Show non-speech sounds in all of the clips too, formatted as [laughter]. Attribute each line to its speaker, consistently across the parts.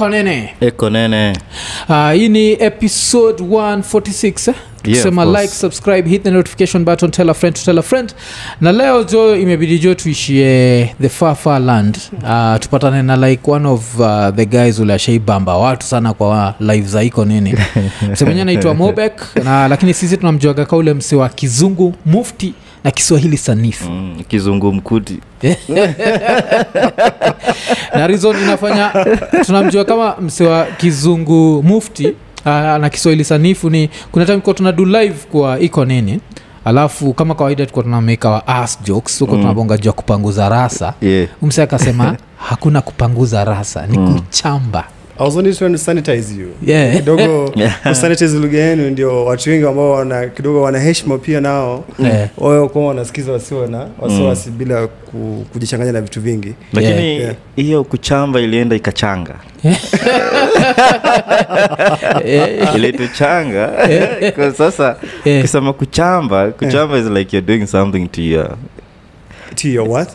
Speaker 1: ekonene
Speaker 2: eko nene.
Speaker 1: Uh, hii ni episode 146 eh?
Speaker 2: Yeah,
Speaker 1: kusema like subscribe hit the notification button tell a friend to tell a friend. Na leo jo imebidi jo tuishie the far far land. Uh, tupatane na like one of uh, the guys ule ashaibamba watu sana kwa live za iko nini. [laughs] Msemenye anaitwa mobek na lakini sisi tunamjuaga ka ule mse wa kizungu mufti na kiswahili sanifu
Speaker 2: mm, kizungu mkuti [laughs]
Speaker 1: na rizon inafanya tunamjua kama mse wa kizungu mufti uh, na kiswahili sanifu ni kuna time kuwa tuna du live kwa iko nini alafu kama kawaida tukuwa tunameka wa ass jokes huko
Speaker 2: Mm.
Speaker 1: tunabonga juu ya kupanguza rasa
Speaker 2: yeah.
Speaker 1: mse akasema [laughs] hakuna kupanguza rasa ni
Speaker 2: Mm.
Speaker 1: kuchamba
Speaker 3: I was only trying to sanitize you.
Speaker 1: Yeah.
Speaker 3: kidogo [laughs]
Speaker 2: Yeah.
Speaker 3: kusanitize lugha yenu ndio watu wengi ambao wana kidogo wana heshima pia nao.
Speaker 1: Yeah.
Speaker 3: wao kuwa wanasikiza wasio na wasiwasi bila ku, kujichanganya na vitu vingi.
Speaker 2: Lakini
Speaker 3: Yeah.
Speaker 2: hiyo kuchamba ilienda ikachanga. [laughs] Ilituchanga sasa ukisema kuchamba kuchamba is like you're doing something to your
Speaker 3: to your what?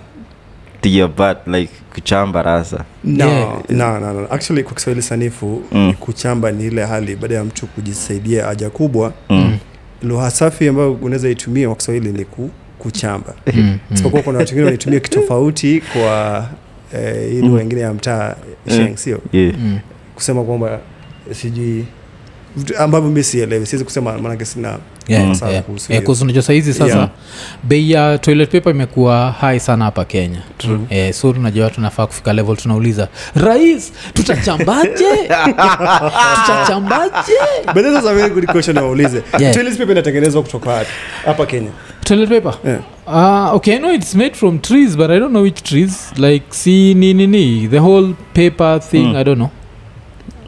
Speaker 2: To your butt like kuchamba rasa
Speaker 3: no,
Speaker 1: Yeah.
Speaker 3: no, no, no. actually kwa kiswahili sanifu
Speaker 2: Mm.
Speaker 3: kuchamba ni ile hali baada ya mtu kujisaidia haja kubwa
Speaker 2: mm.
Speaker 3: lugha safi ambayo unaweza itumia kwa kiswahili ni ku, kuchamba [laughs]
Speaker 1: Mm, mm.
Speaker 3: isipokuwa kuna watu wengine wanaitumia kitofauti kwa eh, hii lugha
Speaker 2: Mm.
Speaker 3: ingine ya mtaa
Speaker 2: Mm.
Speaker 3: sheng sio
Speaker 2: yeah.
Speaker 1: Mm.
Speaker 3: kusema kwamba sijui ambavyo mi sielewi siwezi kusema maanake sina
Speaker 1: Yeah,
Speaker 2: Mm.
Speaker 1: Eh, unajua sahizi sasa
Speaker 3: Yeah.
Speaker 1: bei ya toilet paper imekuwa hai sana hapa kenya
Speaker 3: True.
Speaker 1: eh, so tunajua tunafaa kufika level tunauliza rais tutachambaje [laughs] tutachambaje
Speaker 3: But this is a very good question waulize
Speaker 1: Yeah.
Speaker 3: toilet paper inatengenezwa kutoka wapi hapa kenya
Speaker 1: toilet paper
Speaker 3: Yeah.
Speaker 1: Uh, okay, I know it's made from trees, but I don't know which trees. Like, see, ni, ni, ni, the whole paper thing,
Speaker 2: Mm.
Speaker 1: I don't know.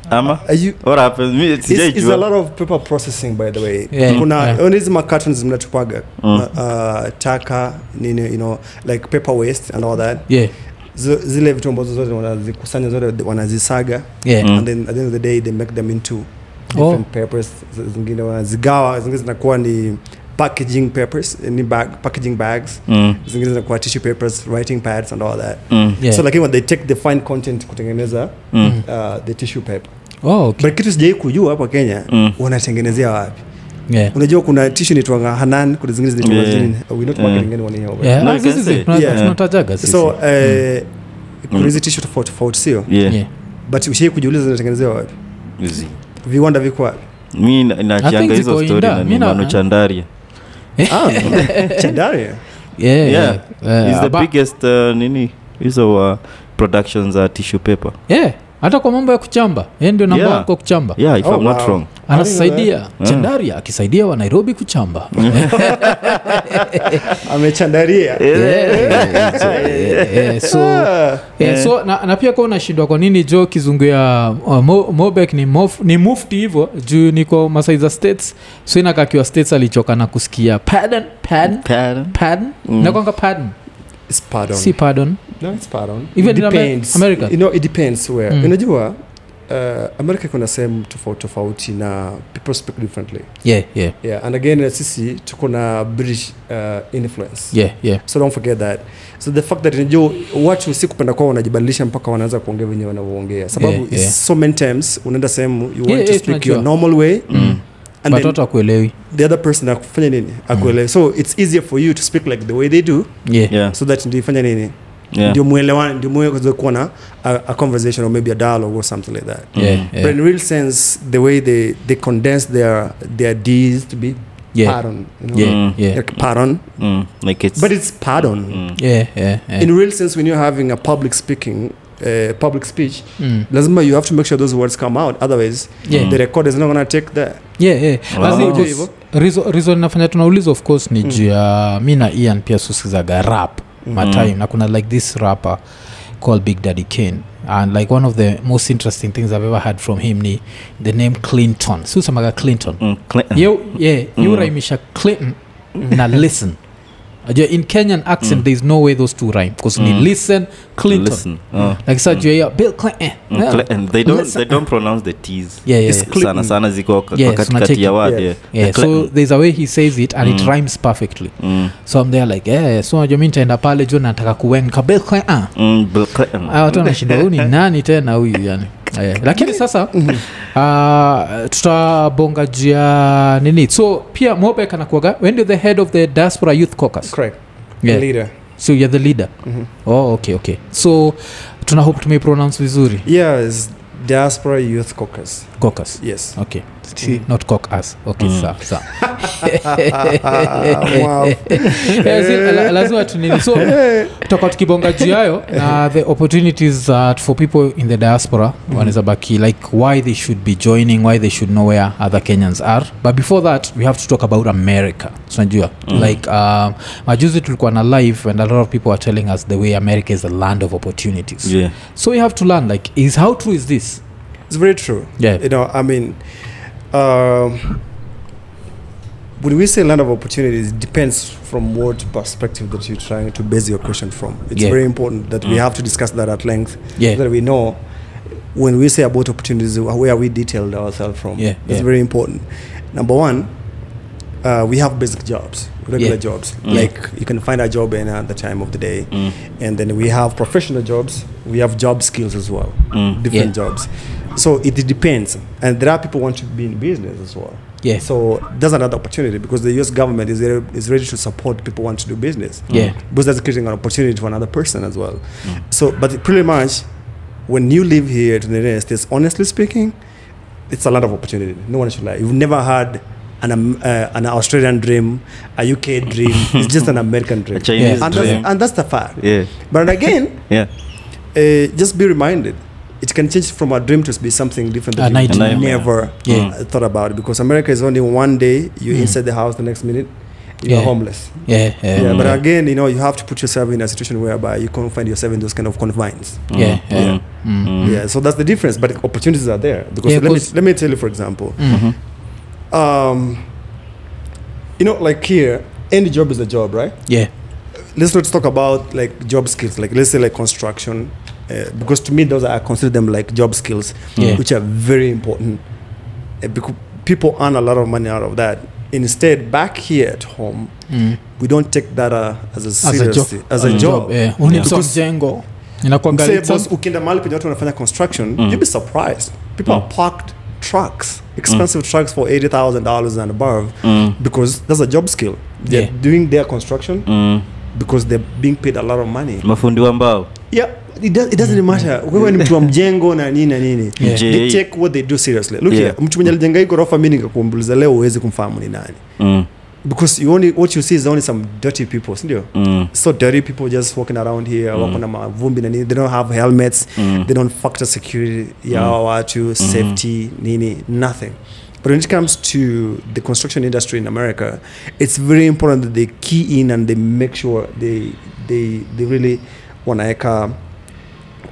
Speaker 2: Ama
Speaker 3: Are you-
Speaker 2: what happens me
Speaker 3: It's, it's a lot of paper processing by the way
Speaker 1: Yeah.
Speaker 3: kuna
Speaker 1: Yeah.
Speaker 3: hizi macartons mnatupaga
Speaker 2: Mm.
Speaker 3: uh, taka nini you know like paper waste and all that
Speaker 1: Yeah,
Speaker 3: zile vitu ambazo zote wanazikusanya zote wanazisaga
Speaker 1: yeah.
Speaker 2: Mm.
Speaker 3: and then at the end of the day they make them into
Speaker 1: Oh.
Speaker 3: different papers zingine wanazigawa zingine zinakuwa ni packaging papers ni bag, packaging bags
Speaker 2: mm.
Speaker 3: zingine zinakuwa tissue papers writing pads and all that
Speaker 2: Mm.
Speaker 1: Yeah.
Speaker 3: so lakini when they take the fine content kutengeneza
Speaker 2: Mm.
Speaker 3: uh, the tissue paper
Speaker 1: Oh, okay.
Speaker 3: but kitu sijai kujua hapa kenya
Speaker 2: Mm.
Speaker 3: wanatengenezea wapi
Speaker 1: Yeah.
Speaker 3: unajua kuna tishu nitwanga hanan kuna zingine zinaitwa
Speaker 2: Yeah.
Speaker 3: zingine we not
Speaker 2: Yeah.
Speaker 3: marketing anyone here but-
Speaker 1: Yeah,
Speaker 2: No, you can
Speaker 1: sisi-
Speaker 2: say.
Speaker 1: sisi, tuna-
Speaker 3: Yeah.
Speaker 1: tunatajaga sisi.
Speaker 3: so eh, kuna hizi tishu tofauti tofauti sio but ushai kujiuliza zinatengenezewa wapi viwanda viko wapi
Speaker 2: mi nachianga hizo
Speaker 1: stori
Speaker 2: na
Speaker 1: Mi
Speaker 2: ni
Speaker 1: na-
Speaker 2: manu chandaria [laughs]
Speaker 3: ah, chandaria
Speaker 1: Yeah,
Speaker 2: yeah.
Speaker 1: Uh,
Speaker 2: the
Speaker 1: but-
Speaker 2: biggest uh, nini hizo uh, productions za tissue paper.
Speaker 1: Yeah, hata kwa mambo ya kuchamba. Ye ndio namba
Speaker 2: Yeah.
Speaker 1: kwa kuchamba.
Speaker 2: Yeah if
Speaker 3: Oh,
Speaker 2: i'm not
Speaker 3: wow.
Speaker 2: wrong.
Speaker 1: anasaidia chandaria akisaidia wa nairobi kuchamba. [laughs] [laughs]
Speaker 3: Amechandaria.
Speaker 1: Yeah, yeah, so, yeah, yeah, Yeah, na, na pia kwa unashindwa kwa nini jo kizungu ya uh, Mo, mobek ni, mof, ni mufti hivyo? Juu niko masaiza states. So inakakiwa states alichoka na kusikia pardon pardon
Speaker 2: Pardon?
Speaker 1: pardon.
Speaker 2: Mm.
Speaker 1: nakwanga pardon. si pardon
Speaker 3: No, it's pardon.
Speaker 1: Even
Speaker 3: It
Speaker 1: in Amer- America?
Speaker 3: You know, it depends where.
Speaker 1: Mm.
Speaker 3: Unajua, uh, America kuna sehemu tofauti tofauti na people speak differently.
Speaker 1: yeah yeah
Speaker 3: Yeah, and again sisi tuko na British uh, influence.
Speaker 1: yeah yeah
Speaker 3: So don't forget that. So the fact that unajua watu si kupenda kwao wanajibadilisha mpaka wanaanza kuongea venye wanavyoongea. Sababu
Speaker 1: Yeah, yeah.
Speaker 3: so many times unaenda sehemu you want
Speaker 1: Yeah,
Speaker 3: to
Speaker 1: yeah,
Speaker 3: speak your normal way
Speaker 2: Mm.
Speaker 3: and
Speaker 1: but
Speaker 3: then
Speaker 1: watu akuelewi
Speaker 3: the other person akufanya nini akuelewe. So it's easier for you to speak like the way they do
Speaker 1: yeah
Speaker 2: yeah
Speaker 3: so that ndio ifanya nini
Speaker 2: yeah
Speaker 3: ndio mwelewane ndio mweze kuwa na a, a conversation or maybe a dialogue or something like that
Speaker 1: yeah
Speaker 2: Mm.
Speaker 3: but in real sense the way they they condense their their deeds to be
Speaker 1: yeah
Speaker 3: pardon you know?
Speaker 1: yeah
Speaker 2: Mm.
Speaker 1: yeah
Speaker 3: like pardon
Speaker 2: mm. like it's
Speaker 3: but it's pardon
Speaker 2: mm.
Speaker 1: yeah yeah yeah
Speaker 3: in real sense when you're having a public speaking uh, public speech
Speaker 1: Mm.
Speaker 3: lazima you have to make sure those words come out otherwise
Speaker 1: yeah
Speaker 3: the record is not gonna take that
Speaker 1: yeah yeah
Speaker 2: Wow.
Speaker 1: Reason nafanya tunauliza of course ni
Speaker 3: Mm.
Speaker 1: juu ya mi na ian pia susikizaga rap
Speaker 3: Mhm.
Speaker 1: matime na kuna like this rapper called big daddy kane and like one of the most interesting things i've ever heard from him ni the name clinton siusemaga clinton
Speaker 2: Mm. Clinton.
Speaker 1: ye yeah,
Speaker 2: Mm.
Speaker 1: yuraimisha clinton na listen Ajua, in kenyan accent
Speaker 2: Mm.
Speaker 1: there's no way those two rhyme because ni
Speaker 2: Mm.
Speaker 1: listen clinton
Speaker 2: Listen. Oh.
Speaker 1: like sa juu ya bill clinton
Speaker 2: Mm,
Speaker 1: yeah.
Speaker 2: Clinton. They don't
Speaker 1: Listen.
Speaker 2: they don't pronounce the T's.
Speaker 1: yeah, yeah, yeah.
Speaker 2: Sana sana ziko
Speaker 1: Yes,
Speaker 2: katikati ya word
Speaker 3: Yeah.
Speaker 2: yeah.
Speaker 1: yeah, so there's a way he says it and it
Speaker 2: Mm.
Speaker 1: rhymes perfectly
Speaker 2: Mm.
Speaker 1: so I'm there like yeah, so najua mi nitaenda pale juu nataka kuwenka bill clinton
Speaker 2: Mm, Bill Clinton.
Speaker 1: Ah, watu wanashinda huyu ni [laughs] nani tena huyu yani eh, lakini sasa uh, tutabonga juu ya nini? So pia mobek anakuaga when you're the head of the diaspora youth caucus?
Speaker 3: Correct.
Speaker 1: Yeah.
Speaker 3: leader.
Speaker 1: So you're the leader.
Speaker 3: Mhm.
Speaker 1: oh okay okay. So tuna hope tumeipronounce vizuri.
Speaker 3: Yes diaspora youth caucus.
Speaker 1: Caucus.
Speaker 3: Yes.
Speaker 1: Okay See, not cock us. Okay
Speaker 2: Mm.
Speaker 1: sawa sawa. [laughs] Yeah, lazima tunini so [laughs] toka tukibonga juu yayo na the opportunities that for people in the diaspora wanaweza baki like why they should be joining why they should know where other kenyans are. But before that we have to talk about america. Tunajua
Speaker 2: Mm.
Speaker 1: like um, majuzi tulikuwa na live and a lot of people are telling us the way america is a land of opportunities.
Speaker 2: Yeah.
Speaker 1: so we have to learn like is how true is this?
Speaker 3: It's very true.
Speaker 1: Yeah.
Speaker 3: You know i mean um, when we say land of opportunities it depends from what perspective that you're trying to base your question from it's
Speaker 1: Yeah.
Speaker 3: very important that we
Speaker 2: Mm.
Speaker 3: have to discuss that at length
Speaker 1: yeah
Speaker 3: that we know when we say about opportunities where we detailed ourselves from
Speaker 1: Yeah,
Speaker 3: it's
Speaker 1: yeah.
Speaker 3: very important number one uh, we have basic jobs regular
Speaker 1: Yeah.
Speaker 3: jobs
Speaker 2: Mm.
Speaker 3: like you can find a job any at the time of the day
Speaker 2: Mm.
Speaker 3: and then we have professional jobs we have job skills as well
Speaker 2: Mm.
Speaker 3: different jobs so it depends. And there are people who want to be in business as well.
Speaker 1: Yeah.
Speaker 3: So there's another opportunity because the us government is, there, is ready to support people who want to do business.
Speaker 1: Yeah.
Speaker 3: Because that's creating an opportunity for another person as well.
Speaker 2: Mm.
Speaker 3: so but pretty much when you live here to the united states honestly speaking it's a lot of opportunity. No one should lie. You've never had an, um, uh, an australian dream a uk dream. [laughs] It's just an american dream.
Speaker 2: A Chinese
Speaker 3: and,
Speaker 2: dream.
Speaker 3: that's, and that's the fact.
Speaker 2: Yeah.
Speaker 3: but again [laughs]
Speaker 2: Yeah.
Speaker 3: uh, just be reminded it can change from a dream to be something different
Speaker 1: A
Speaker 3: that you
Speaker 1: nightmare.
Speaker 3: never
Speaker 1: Yeah.
Speaker 3: uh, thought about because America is only one day you're
Speaker 1: Mm.
Speaker 3: inside the house the next minute you're
Speaker 1: Yeah.
Speaker 3: homeless
Speaker 1: yeah yeah
Speaker 3: yeah, but again you know you have to put yourself in a situation whereby you can't find yourself in those kind of confines
Speaker 1: Yeah,
Speaker 2: Mm.
Speaker 1: yeah.
Speaker 2: Mm.
Speaker 1: Mm.
Speaker 2: Mm.
Speaker 3: yeah so that's the difference but opportunities are there because
Speaker 1: Yeah,
Speaker 3: let, me, let me tell you for example
Speaker 1: Mm.
Speaker 2: Mhm.
Speaker 3: um, you know like here any job is a job right
Speaker 1: yeah
Speaker 3: let's not talk about like job skills like let's say like construction uh, because to me those are, I consider them like job skills
Speaker 1: Yeah.
Speaker 3: which are very important uh, because people earn a lot of money out of that instead back here at home
Speaker 1: Mm.
Speaker 3: we don't take that uh, as a
Speaker 1: as a job
Speaker 3: as a
Speaker 2: Mm.
Speaker 3: job
Speaker 1: eh,
Speaker 2: Yeah.
Speaker 3: Because- boss ukienda mahali penye watu wanafanya construction
Speaker 2: Mm.
Speaker 3: you'll be surprised people
Speaker 2: Mm.
Speaker 3: are parked trucks expensive trucks for $80000 and above
Speaker 2: Mm.
Speaker 3: because that's a job skill they're
Speaker 1: Yeah.
Speaker 3: doing their construction
Speaker 2: Mm.
Speaker 3: because they're being paid a lot of money
Speaker 2: mafundi wa mbao
Speaker 3: yeah it, does, it doesn't matter wewe ni mtu wa [laughs] mjengo na nini na nini
Speaker 1: Yeah.
Speaker 3: They take what they do seriously look
Speaker 2: Yeah.
Speaker 3: here mtu mwenye alijenga hii ghorofa mimi nikakuuliza leo uwezi kumfahamu ni nani
Speaker 2: Mm.
Speaker 3: because you only what you see is only some dirty people sindio
Speaker 2: Mm.
Speaker 3: so dirty people just walking around here
Speaker 2: Mm.
Speaker 3: wako na mavumbi na nini they don't have helmets
Speaker 2: Mm.
Speaker 3: they don't factor security ya
Speaker 2: Mm.
Speaker 3: watu safety nini nothing but when it comes to the construction industry in america it's very important that they key in and they make sure they they, they really wanaweka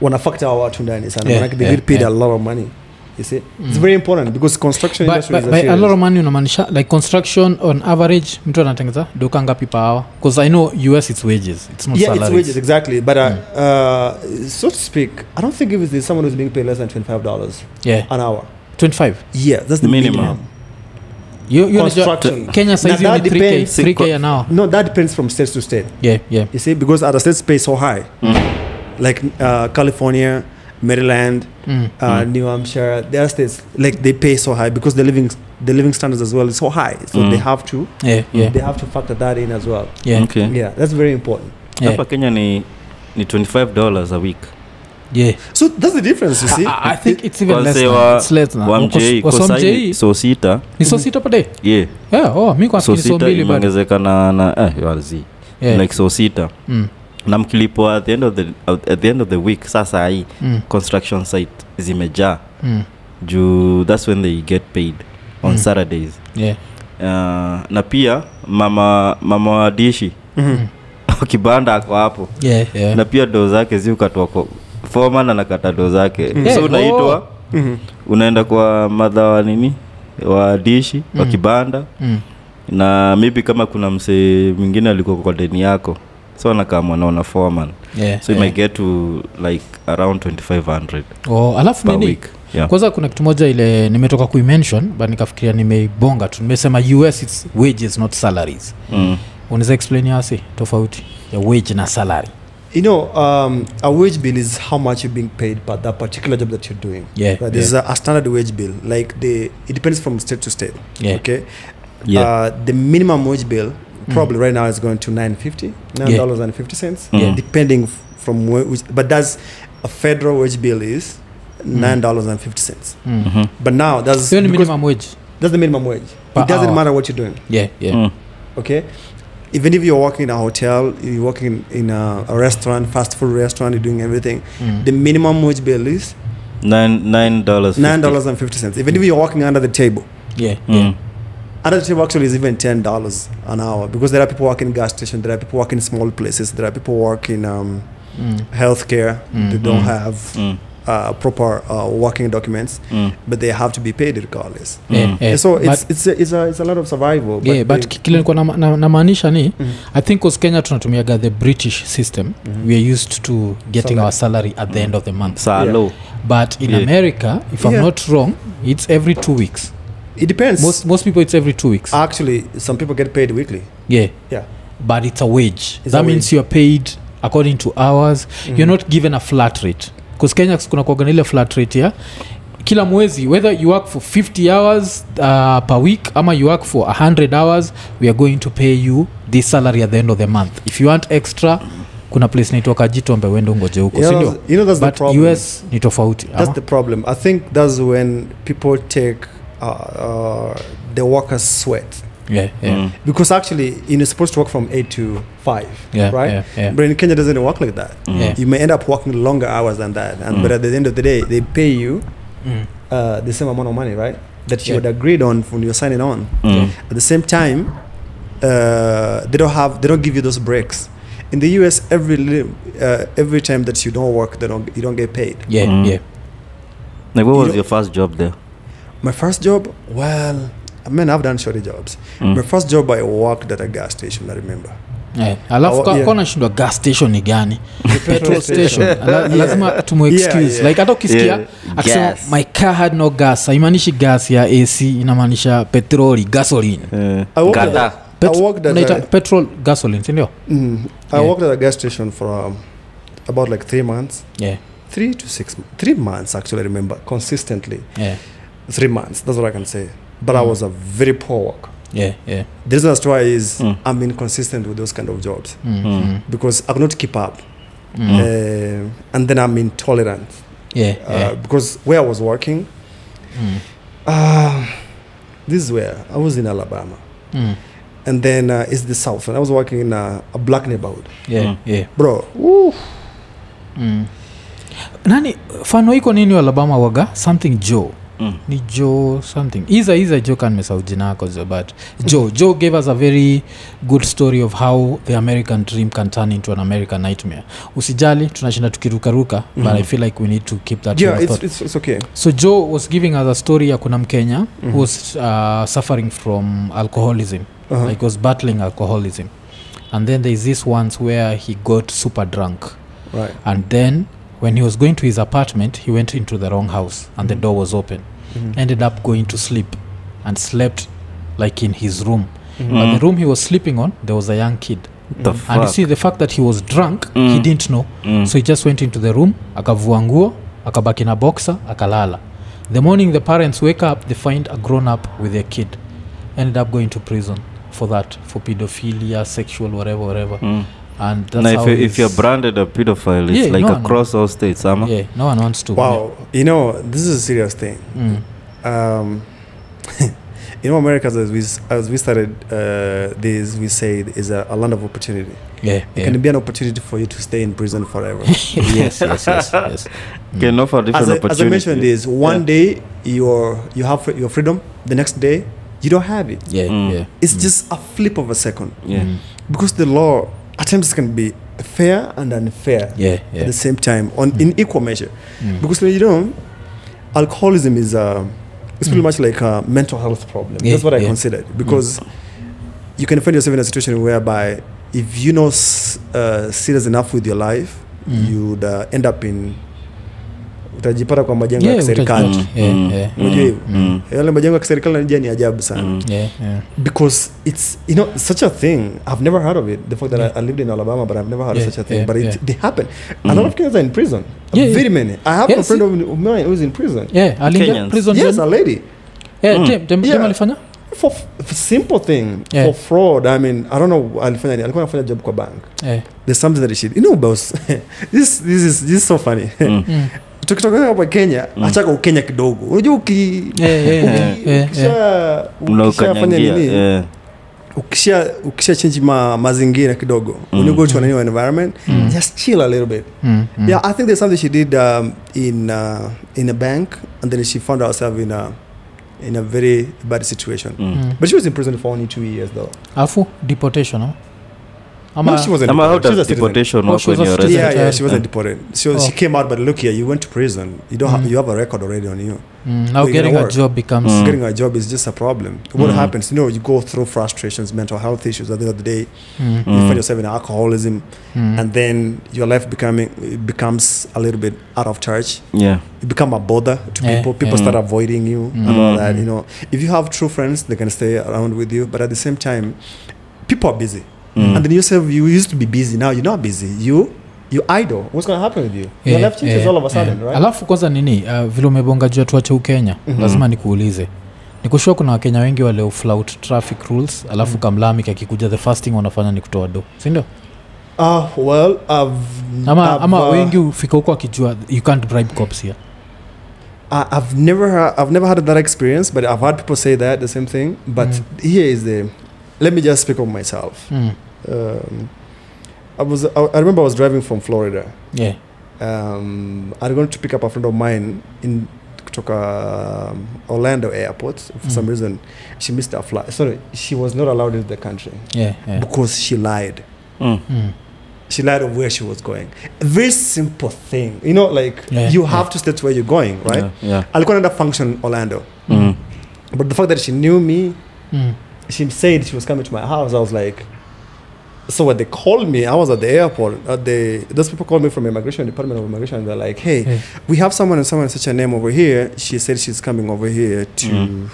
Speaker 3: wana wa watu ndani sana
Speaker 1: Yeah,
Speaker 3: Manake they
Speaker 1: yeah,
Speaker 3: paid
Speaker 1: yeah.
Speaker 3: a lot of money you see it's very important because construction
Speaker 1: But-
Speaker 3: industry
Speaker 1: but-
Speaker 3: is
Speaker 1: by
Speaker 3: a
Speaker 1: a lot of money unamaanisha like construction on average mtu anatengeza duka ngapi per hour because i know us it's wages it's not
Speaker 3: yeah, it's
Speaker 1: salaries
Speaker 3: wages exactly. But uh, uh, so to speak, I don't think if it's someone who's being paid less than twenty five dollars
Speaker 1: yeah
Speaker 3: an hour.
Speaker 1: 25
Speaker 3: Yeah, that's the
Speaker 2: Minimum.
Speaker 3: minimum.
Speaker 1: you, you unajua-
Speaker 3: Construction.
Speaker 1: kenya saizi
Speaker 3: Now
Speaker 1: ni
Speaker 3: that
Speaker 1: 3k
Speaker 3: depends-
Speaker 1: 3k an hour
Speaker 3: No, that depends from state to state.
Speaker 1: yeah yeah
Speaker 3: You see, because other states pay so high,
Speaker 2: Mm.
Speaker 3: Like uh, California, Maryland,
Speaker 1: mm.
Speaker 3: uh,
Speaker 2: Mm.
Speaker 3: New Hampshire. There are states like they pay so high because the living the living standards as well is so high. So
Speaker 2: Mm.
Speaker 3: they have to
Speaker 1: yeah yeah
Speaker 3: they have to factor that in as well.
Speaker 1: yeah
Speaker 2: Okay.
Speaker 3: Yeah, that's very important.
Speaker 1: yeah
Speaker 2: hapa kenya ni ni 25 dollars a week
Speaker 1: yeah
Speaker 3: So that's the difference. You see,
Speaker 1: I, I think it's even less
Speaker 2: now.
Speaker 1: it's less now.
Speaker 2: mjei
Speaker 1: kwa so mjei
Speaker 2: so sita
Speaker 1: ni so sita per day
Speaker 2: yeah
Speaker 1: yeah oh mi kwa
Speaker 2: so
Speaker 1: fikiri so
Speaker 2: sita
Speaker 1: mbili bado
Speaker 2: imeongezeka na na eh, wazi
Speaker 1: yeah
Speaker 2: like so sita
Speaker 1: mm.
Speaker 2: Na mkilipo at the end of the at the end of the week sasa hii
Speaker 1: Mm.
Speaker 2: construction site zimejaa
Speaker 1: Mm.
Speaker 2: juu that's when they get paid on
Speaker 1: Mm.
Speaker 2: saturdays
Speaker 1: yeah
Speaker 2: uh, na pia mama mama wa dishi
Speaker 3: Mhm. [laughs]
Speaker 2: kibanda ako hapo
Speaker 1: yeah yeah
Speaker 2: na pia doo zake ziukatwa foman anakata doo zake
Speaker 3: Mm.
Speaker 2: so unaitwa
Speaker 1: oh.
Speaker 3: Mhm.
Speaker 2: unaenda kwa madha wa nini wa dishi wa
Speaker 1: Mm.
Speaker 2: kibanda
Speaker 1: mm.
Speaker 2: na maybe kama kuna msee mwingine alikuwa kwa deni yako so anakaa mwanaona foreman
Speaker 1: yeah
Speaker 2: so
Speaker 1: yeah.
Speaker 2: might get to like around 2500
Speaker 1: oh alafu nini
Speaker 2: week yeah.
Speaker 1: kwanza kuna kitu moja ile nimetoka kuimention but nikafikiria nimeibonga tu nimesema us its wages not salaries
Speaker 2: mm.
Speaker 1: unaweza explain yasi tofauti ya wage na salary
Speaker 3: You know, um, a wage bill is how much you're being paid per that particular job that you're doing.
Speaker 1: Yeah,
Speaker 3: Right? There's a, a standard wage bill. Like the, it depends from state to state.
Speaker 1: Yeah.
Speaker 3: Okay.
Speaker 2: Yeah.
Speaker 3: Uh, the minimum wage bill probably right now it's going to nine fifty, nine dollars and fifty cents,
Speaker 2: Yeah.
Speaker 3: depending from where, which. But that's a federal wage bill is nine dollars and fifty cents.
Speaker 1: Mm.
Speaker 2: Mhm.
Speaker 3: But now that's
Speaker 1: hiyo ni minimum wage
Speaker 3: that's the minimum wage.
Speaker 1: Per
Speaker 3: it doesn't
Speaker 1: hour.
Speaker 3: matter what you're doing.
Speaker 1: yeah yeah
Speaker 2: Mm.
Speaker 3: Okay. Even if you're working in a hotel, you're working in a, a restaurant, fast food restaurant, you're doing everything.
Speaker 1: Mm.
Speaker 3: The minimum wage bill is
Speaker 2: Nine nine dollars.
Speaker 3: nine dollars and fifty cents. Even if you're working under the table,
Speaker 1: yeah yeah
Speaker 2: Mm.
Speaker 3: under actually is even ten dollars an hour because there are people working in gas station, there are people working in small places, there are people working um,
Speaker 1: Mm.
Speaker 3: healthcare. They
Speaker 1: Mm.
Speaker 3: don't
Speaker 2: Mm.
Speaker 3: have
Speaker 2: Mm.
Speaker 3: uh, proper uh, working documents,
Speaker 2: Mm.
Speaker 3: but they have to be paid regardless.
Speaker 2: Mm.
Speaker 1: yeah.
Speaker 3: so
Speaker 1: But-
Speaker 3: it's it's a, it's a it's a lot of survival.
Speaker 1: yeah, but kile nilikuwa nama- na- namaanisha ni
Speaker 3: mm.
Speaker 1: i think cause kenya tunatumiaga the british system
Speaker 3: mm.
Speaker 1: we are used to getting
Speaker 3: Salary.
Speaker 1: our salary at the end of the month
Speaker 2: Salo.
Speaker 1: but in
Speaker 2: Yeah.
Speaker 1: america if i'm not wrong it's every two weeks
Speaker 3: it depends.
Speaker 1: most, most people it's every two weeks
Speaker 3: Actually, some people get paid weekly.
Speaker 1: yeah
Speaker 3: Yeah.
Speaker 1: but it's a wage
Speaker 3: It's
Speaker 1: that
Speaker 3: a
Speaker 1: means
Speaker 3: wage.
Speaker 1: you're paid according to hours you're not given a flat rate because kenya kuna kuwaga na ile flat rate ya kila mwezi whether you work for 50 hours uh, per week ama you work for 100 hours we are going to pay you this salary at the end of the month if you want extra kuna place naitwa kajitombe wende ungoje huko
Speaker 3: You know,
Speaker 1: sindio
Speaker 3: you know
Speaker 1: but us ni tofauti
Speaker 3: That's
Speaker 1: ama?
Speaker 3: the problem. I think that's when people take uh, uh, the workers' sweat.
Speaker 1: yeah, yeah,
Speaker 2: Mm.
Speaker 3: Because actually, you're supposed to work from 8 to 5,
Speaker 1: yeah,
Speaker 3: right?
Speaker 1: yeah, yeah.
Speaker 3: But in Kenya, it doesn't work like that.
Speaker 2: Mm.
Speaker 1: Yeah.
Speaker 3: You may end up working longer hours than that. And,
Speaker 2: Mm.
Speaker 3: But at the end of the day, they pay you
Speaker 1: Mm.
Speaker 3: uh, the same amount of money, right? That you
Speaker 1: Yeah.
Speaker 3: had agreed on when you're signing on.
Speaker 2: Mm.
Speaker 3: At the same time, uh, they don't have they don't give you those breaks. In the US, every uh, every time that you don't work, they don't you don't get paid.
Speaker 1: yeah,
Speaker 2: Mm.
Speaker 1: yeah.
Speaker 2: Like, what
Speaker 3: You
Speaker 2: was
Speaker 3: know-
Speaker 2: your first job there?
Speaker 3: My first job, well, I mean, I've done shorty jobs.
Speaker 2: Mm.
Speaker 3: My first job, I worked at a gas station. I remember.
Speaker 1: Yeah. alafu
Speaker 3: yeah.
Speaker 1: ka gas station ni gani [laughs] petrol station [laughs] La- lazima tumexcuse
Speaker 3: Yeah, yeah.
Speaker 1: like hata ukisikia akisema my car had no gas haimaanishi gas ya ac inamaanisha petroli gasoline
Speaker 2: Eh,
Speaker 1: Pet- petrol gasoline sindio
Speaker 3: mm, I
Speaker 1: Yeah.
Speaker 3: worked at a gas station for um, about like three months,
Speaker 1: yeah,
Speaker 3: three to six, three months actually. I remember consistently,
Speaker 1: yeah,
Speaker 3: three months. That's what I can say. But I
Speaker 1: Mm.
Speaker 3: was a very poor worker.
Speaker 1: yeah, yeah.
Speaker 3: The reason that's why is
Speaker 2: Mm.
Speaker 3: I'm inconsistent with those kind of jobs
Speaker 1: Mm,
Speaker 2: Mm.
Speaker 1: mm,
Speaker 3: because I cannot keep up,
Speaker 1: mm.
Speaker 3: uh, and then I'm intolerant
Speaker 1: yeah,
Speaker 3: uh,
Speaker 1: yeah.
Speaker 3: because where I was working,
Speaker 1: Mm,
Speaker 3: uh, this is where I was in Alabama.
Speaker 1: mm.
Speaker 3: and then uh, it's the south and i was working in a, a black neighborhood
Speaker 1: yeah,
Speaker 2: Mm.
Speaker 1: yeah.
Speaker 3: bro
Speaker 1: Mm. nani fano iko nini alabama waga something joe
Speaker 2: Mm.
Speaker 1: ni joe something iza iza joe kan mesaujinakozo jina yako zo but joe joe gave us a very good story of how the american dream can turn into an american nightmare usijali tunashinda tukirukaruka mm. but i feel like we need to keep that
Speaker 3: yeah it's, it's, it's okay
Speaker 1: so joe was giving us a story ya kuna mkenya
Speaker 3: mm-hmm.
Speaker 1: who was uh, suffering from alcoholism
Speaker 3: uh-huh.
Speaker 1: like was battling alcoholism and then there's this once where he got super drunk
Speaker 3: right
Speaker 1: and then when he was going to his apartment he went into the wrong house and the
Speaker 3: Mhm.
Speaker 1: door was open
Speaker 3: Mhm.
Speaker 1: ended up going to sleep and slept like in his room
Speaker 3: Mhm.
Speaker 1: but
Speaker 2: Mm.
Speaker 1: the room he was sleeping on there was a young kid
Speaker 2: The
Speaker 3: Mhm.
Speaker 1: and you see the fact that he was drunk he
Speaker 2: Mm.
Speaker 1: didn't know
Speaker 2: Mm.
Speaker 1: so he just went into the room akavua nguo akabaki na boxer akalala the morning the parents wake up they find a grown up with their kid ended up going to prison for that for pedophilia sexual whatever whatever
Speaker 2: Mm.
Speaker 1: And that's
Speaker 2: Now, if,
Speaker 1: how
Speaker 2: you, if you're branded a pedophile, it's
Speaker 1: Yeah,
Speaker 2: like
Speaker 1: no, no.
Speaker 2: across all states, ama?
Speaker 1: yeah no one wants to
Speaker 3: wow you know this is a serious thing
Speaker 1: Mm.
Speaker 3: um, [laughs] you know america as we, as we started uh, this we said is a, a land of opportunity
Speaker 1: yeah,
Speaker 3: it
Speaker 1: yeah.
Speaker 3: can be an opportunity for you to stay in prison forever [laughs]
Speaker 1: yes, yes, yes, yes. [laughs]
Speaker 2: Can offer different
Speaker 3: as, I, as I mentioned is one
Speaker 2: Yeah.
Speaker 3: day you're you have fr- your freedom the next day you don't have it
Speaker 1: Yeah,
Speaker 2: Mm.
Speaker 1: yeah.
Speaker 3: it's
Speaker 1: Mm.
Speaker 3: just a flip of a second
Speaker 2: Yeah.
Speaker 1: Mm.
Speaker 3: because the law at times can be fair and unfair
Speaker 1: Yeah,
Speaker 3: at the same time on in equal measure
Speaker 1: Mm.
Speaker 3: because you know alcoholism is uh, it's pretty
Speaker 1: Mm.
Speaker 3: much like a mental health problem
Speaker 1: Yeah,
Speaker 3: that's what i
Speaker 1: yeah.
Speaker 3: consider it because you can find yourself in a situation whereby if you're not s- uh, serious enough with your life
Speaker 1: Mm.
Speaker 3: you'd uh, end up in utajipata kwa majengo
Speaker 1: Yeah,
Speaker 3: ya kiserikali
Speaker 1: utajipata.
Speaker 2: Mm.
Speaker 1: yeah,
Speaker 3: unajua hivyo
Speaker 2: Mm.
Speaker 3: yale majengo ya kiserikali najua ni ajabu sana
Speaker 2: Mm.
Speaker 1: yeah, yeah.
Speaker 3: because it's you know such a thing i've never heard of it the fact that
Speaker 1: Yeah.
Speaker 3: I, I lived in alabama but i've never heard
Speaker 1: Yeah,
Speaker 3: of such a thing
Speaker 1: yeah,
Speaker 3: but it,
Speaker 1: yeah.
Speaker 3: they happen a
Speaker 2: Mm.
Speaker 3: lot of kenyans are in prison
Speaker 1: Yeah,
Speaker 3: very
Speaker 1: yeah.
Speaker 3: many i have
Speaker 1: Yeah,
Speaker 3: a friend
Speaker 1: see-
Speaker 3: of, of mine who's in prison
Speaker 1: Yeah, aliingia prison
Speaker 3: yes a lady
Speaker 1: Yeah,
Speaker 2: Mm.
Speaker 1: tem,
Speaker 3: Yeah.
Speaker 1: alifanya
Speaker 3: for, for simple thing
Speaker 1: Yeah.
Speaker 3: for fraud i mean i don't know alifanya alikuwa anafanya job kwa bank
Speaker 1: Yeah.
Speaker 3: there's something that she you know boss [laughs] this this is this is so funny
Speaker 2: Mm.
Speaker 3: Tukitoka hapa kenya
Speaker 2: Mm.
Speaker 3: achaka ukenya kidogo unajua uki-
Speaker 1: yeah,
Speaker 3: ukisha- ukishafanya nini ukisha ukisha change ma, mazingira kidogo
Speaker 2: Mm.
Speaker 3: when you go to a new environment
Speaker 1: Mm.
Speaker 3: just chill a little bit
Speaker 1: Mm, mm.
Speaker 3: yeah i think there's something she did um, in uh, in a bank and then she found herself in a in a very bad situation
Speaker 2: Mm.
Speaker 3: But she was in prison for only two years though
Speaker 1: afu deportation no,
Speaker 3: she wasn't
Speaker 2: Ama how
Speaker 3: deported. She was
Speaker 2: does
Speaker 3: a citizen.
Speaker 2: deportation
Speaker 1: she was a citizen.
Speaker 3: yeah, yeah, she wasn't
Speaker 2: Yeah.
Speaker 3: deported. She
Speaker 1: Oh.
Speaker 3: she came out, but look here, you went to prison. You don't
Speaker 1: Mm.
Speaker 3: have you have a record already on you.
Speaker 1: Mm, now
Speaker 3: We're
Speaker 1: getting a job becomes
Speaker 2: Mm.
Speaker 3: Getting a job is just a problem. What
Speaker 2: Mm.
Speaker 3: happens? You know, you go through frustrations, mental health issues. At the end of the day,
Speaker 1: Mm,
Speaker 3: you
Speaker 2: Mm.
Speaker 3: find yourself in alcoholism,
Speaker 1: mm.
Speaker 3: and then your life becoming becomes a little bit out of touch.
Speaker 2: Yeah.
Speaker 3: You become a bother to
Speaker 1: Yeah,
Speaker 3: people. People start avoiding you
Speaker 1: Mm.
Speaker 3: and all that.
Speaker 2: Mm.
Speaker 3: You know, if you have true friends, they can stay around with you. But at the same time, people are busy.
Speaker 2: Mm.
Speaker 3: And then yourself, you used to be busy. Now you're not busy. You you idle. What's going to happen with you?
Speaker 1: Yeah,
Speaker 3: life changes
Speaker 1: yeah,
Speaker 3: all of a sudden,
Speaker 1: yeah.
Speaker 3: right?
Speaker 1: alafu kwanza nini uh, vile umebonga juu ya tuache ukenya
Speaker 3: Mhm.
Speaker 1: lazima nikuulize nikushua kuna wakenya wengi wale uflout traffic rules alafu
Speaker 3: Mhm.
Speaker 1: kamlami kakikuja the first thing wanafanya ni kutoa do sindio
Speaker 3: Uh, well, I've,
Speaker 1: ama,
Speaker 3: I've,
Speaker 1: ama
Speaker 3: uh,
Speaker 1: wengi ufika huko akijua you can't bribe cops here
Speaker 3: I- I've never, I've never had that experience, but I've had people say that the same thing. But
Speaker 1: Mm.
Speaker 3: here is the, let me just speak of myself.
Speaker 1: mm.
Speaker 3: Um, I was, I, I remember I was driving from Florida.
Speaker 1: yeah.
Speaker 3: Um, I was going to pick up a friend of mine in kutoka um, Orlando airport. For some
Speaker 1: Mm.
Speaker 3: reason, she missed her flight. Sorry, she was not allowed into the country
Speaker 1: Yeah, yeah.
Speaker 3: because she lied.
Speaker 2: Mm.
Speaker 1: Mm.
Speaker 3: She lied of where she was going. A very simple thing, you know, like
Speaker 1: Yeah,
Speaker 3: you
Speaker 1: yeah.
Speaker 3: have to state where you're going, right?
Speaker 2: Yeah. yeah.
Speaker 3: I'll go another function orlando
Speaker 2: Mm.
Speaker 3: but the fact that she knew me
Speaker 1: Mm.
Speaker 3: She said she was coming to my house i was like so when they called me i was at the airport at the those people called me from immigration department of immigration and they're like hey
Speaker 1: Yeah.
Speaker 3: we have someone and someone such a name over here she said she's coming over here to
Speaker 2: Mm.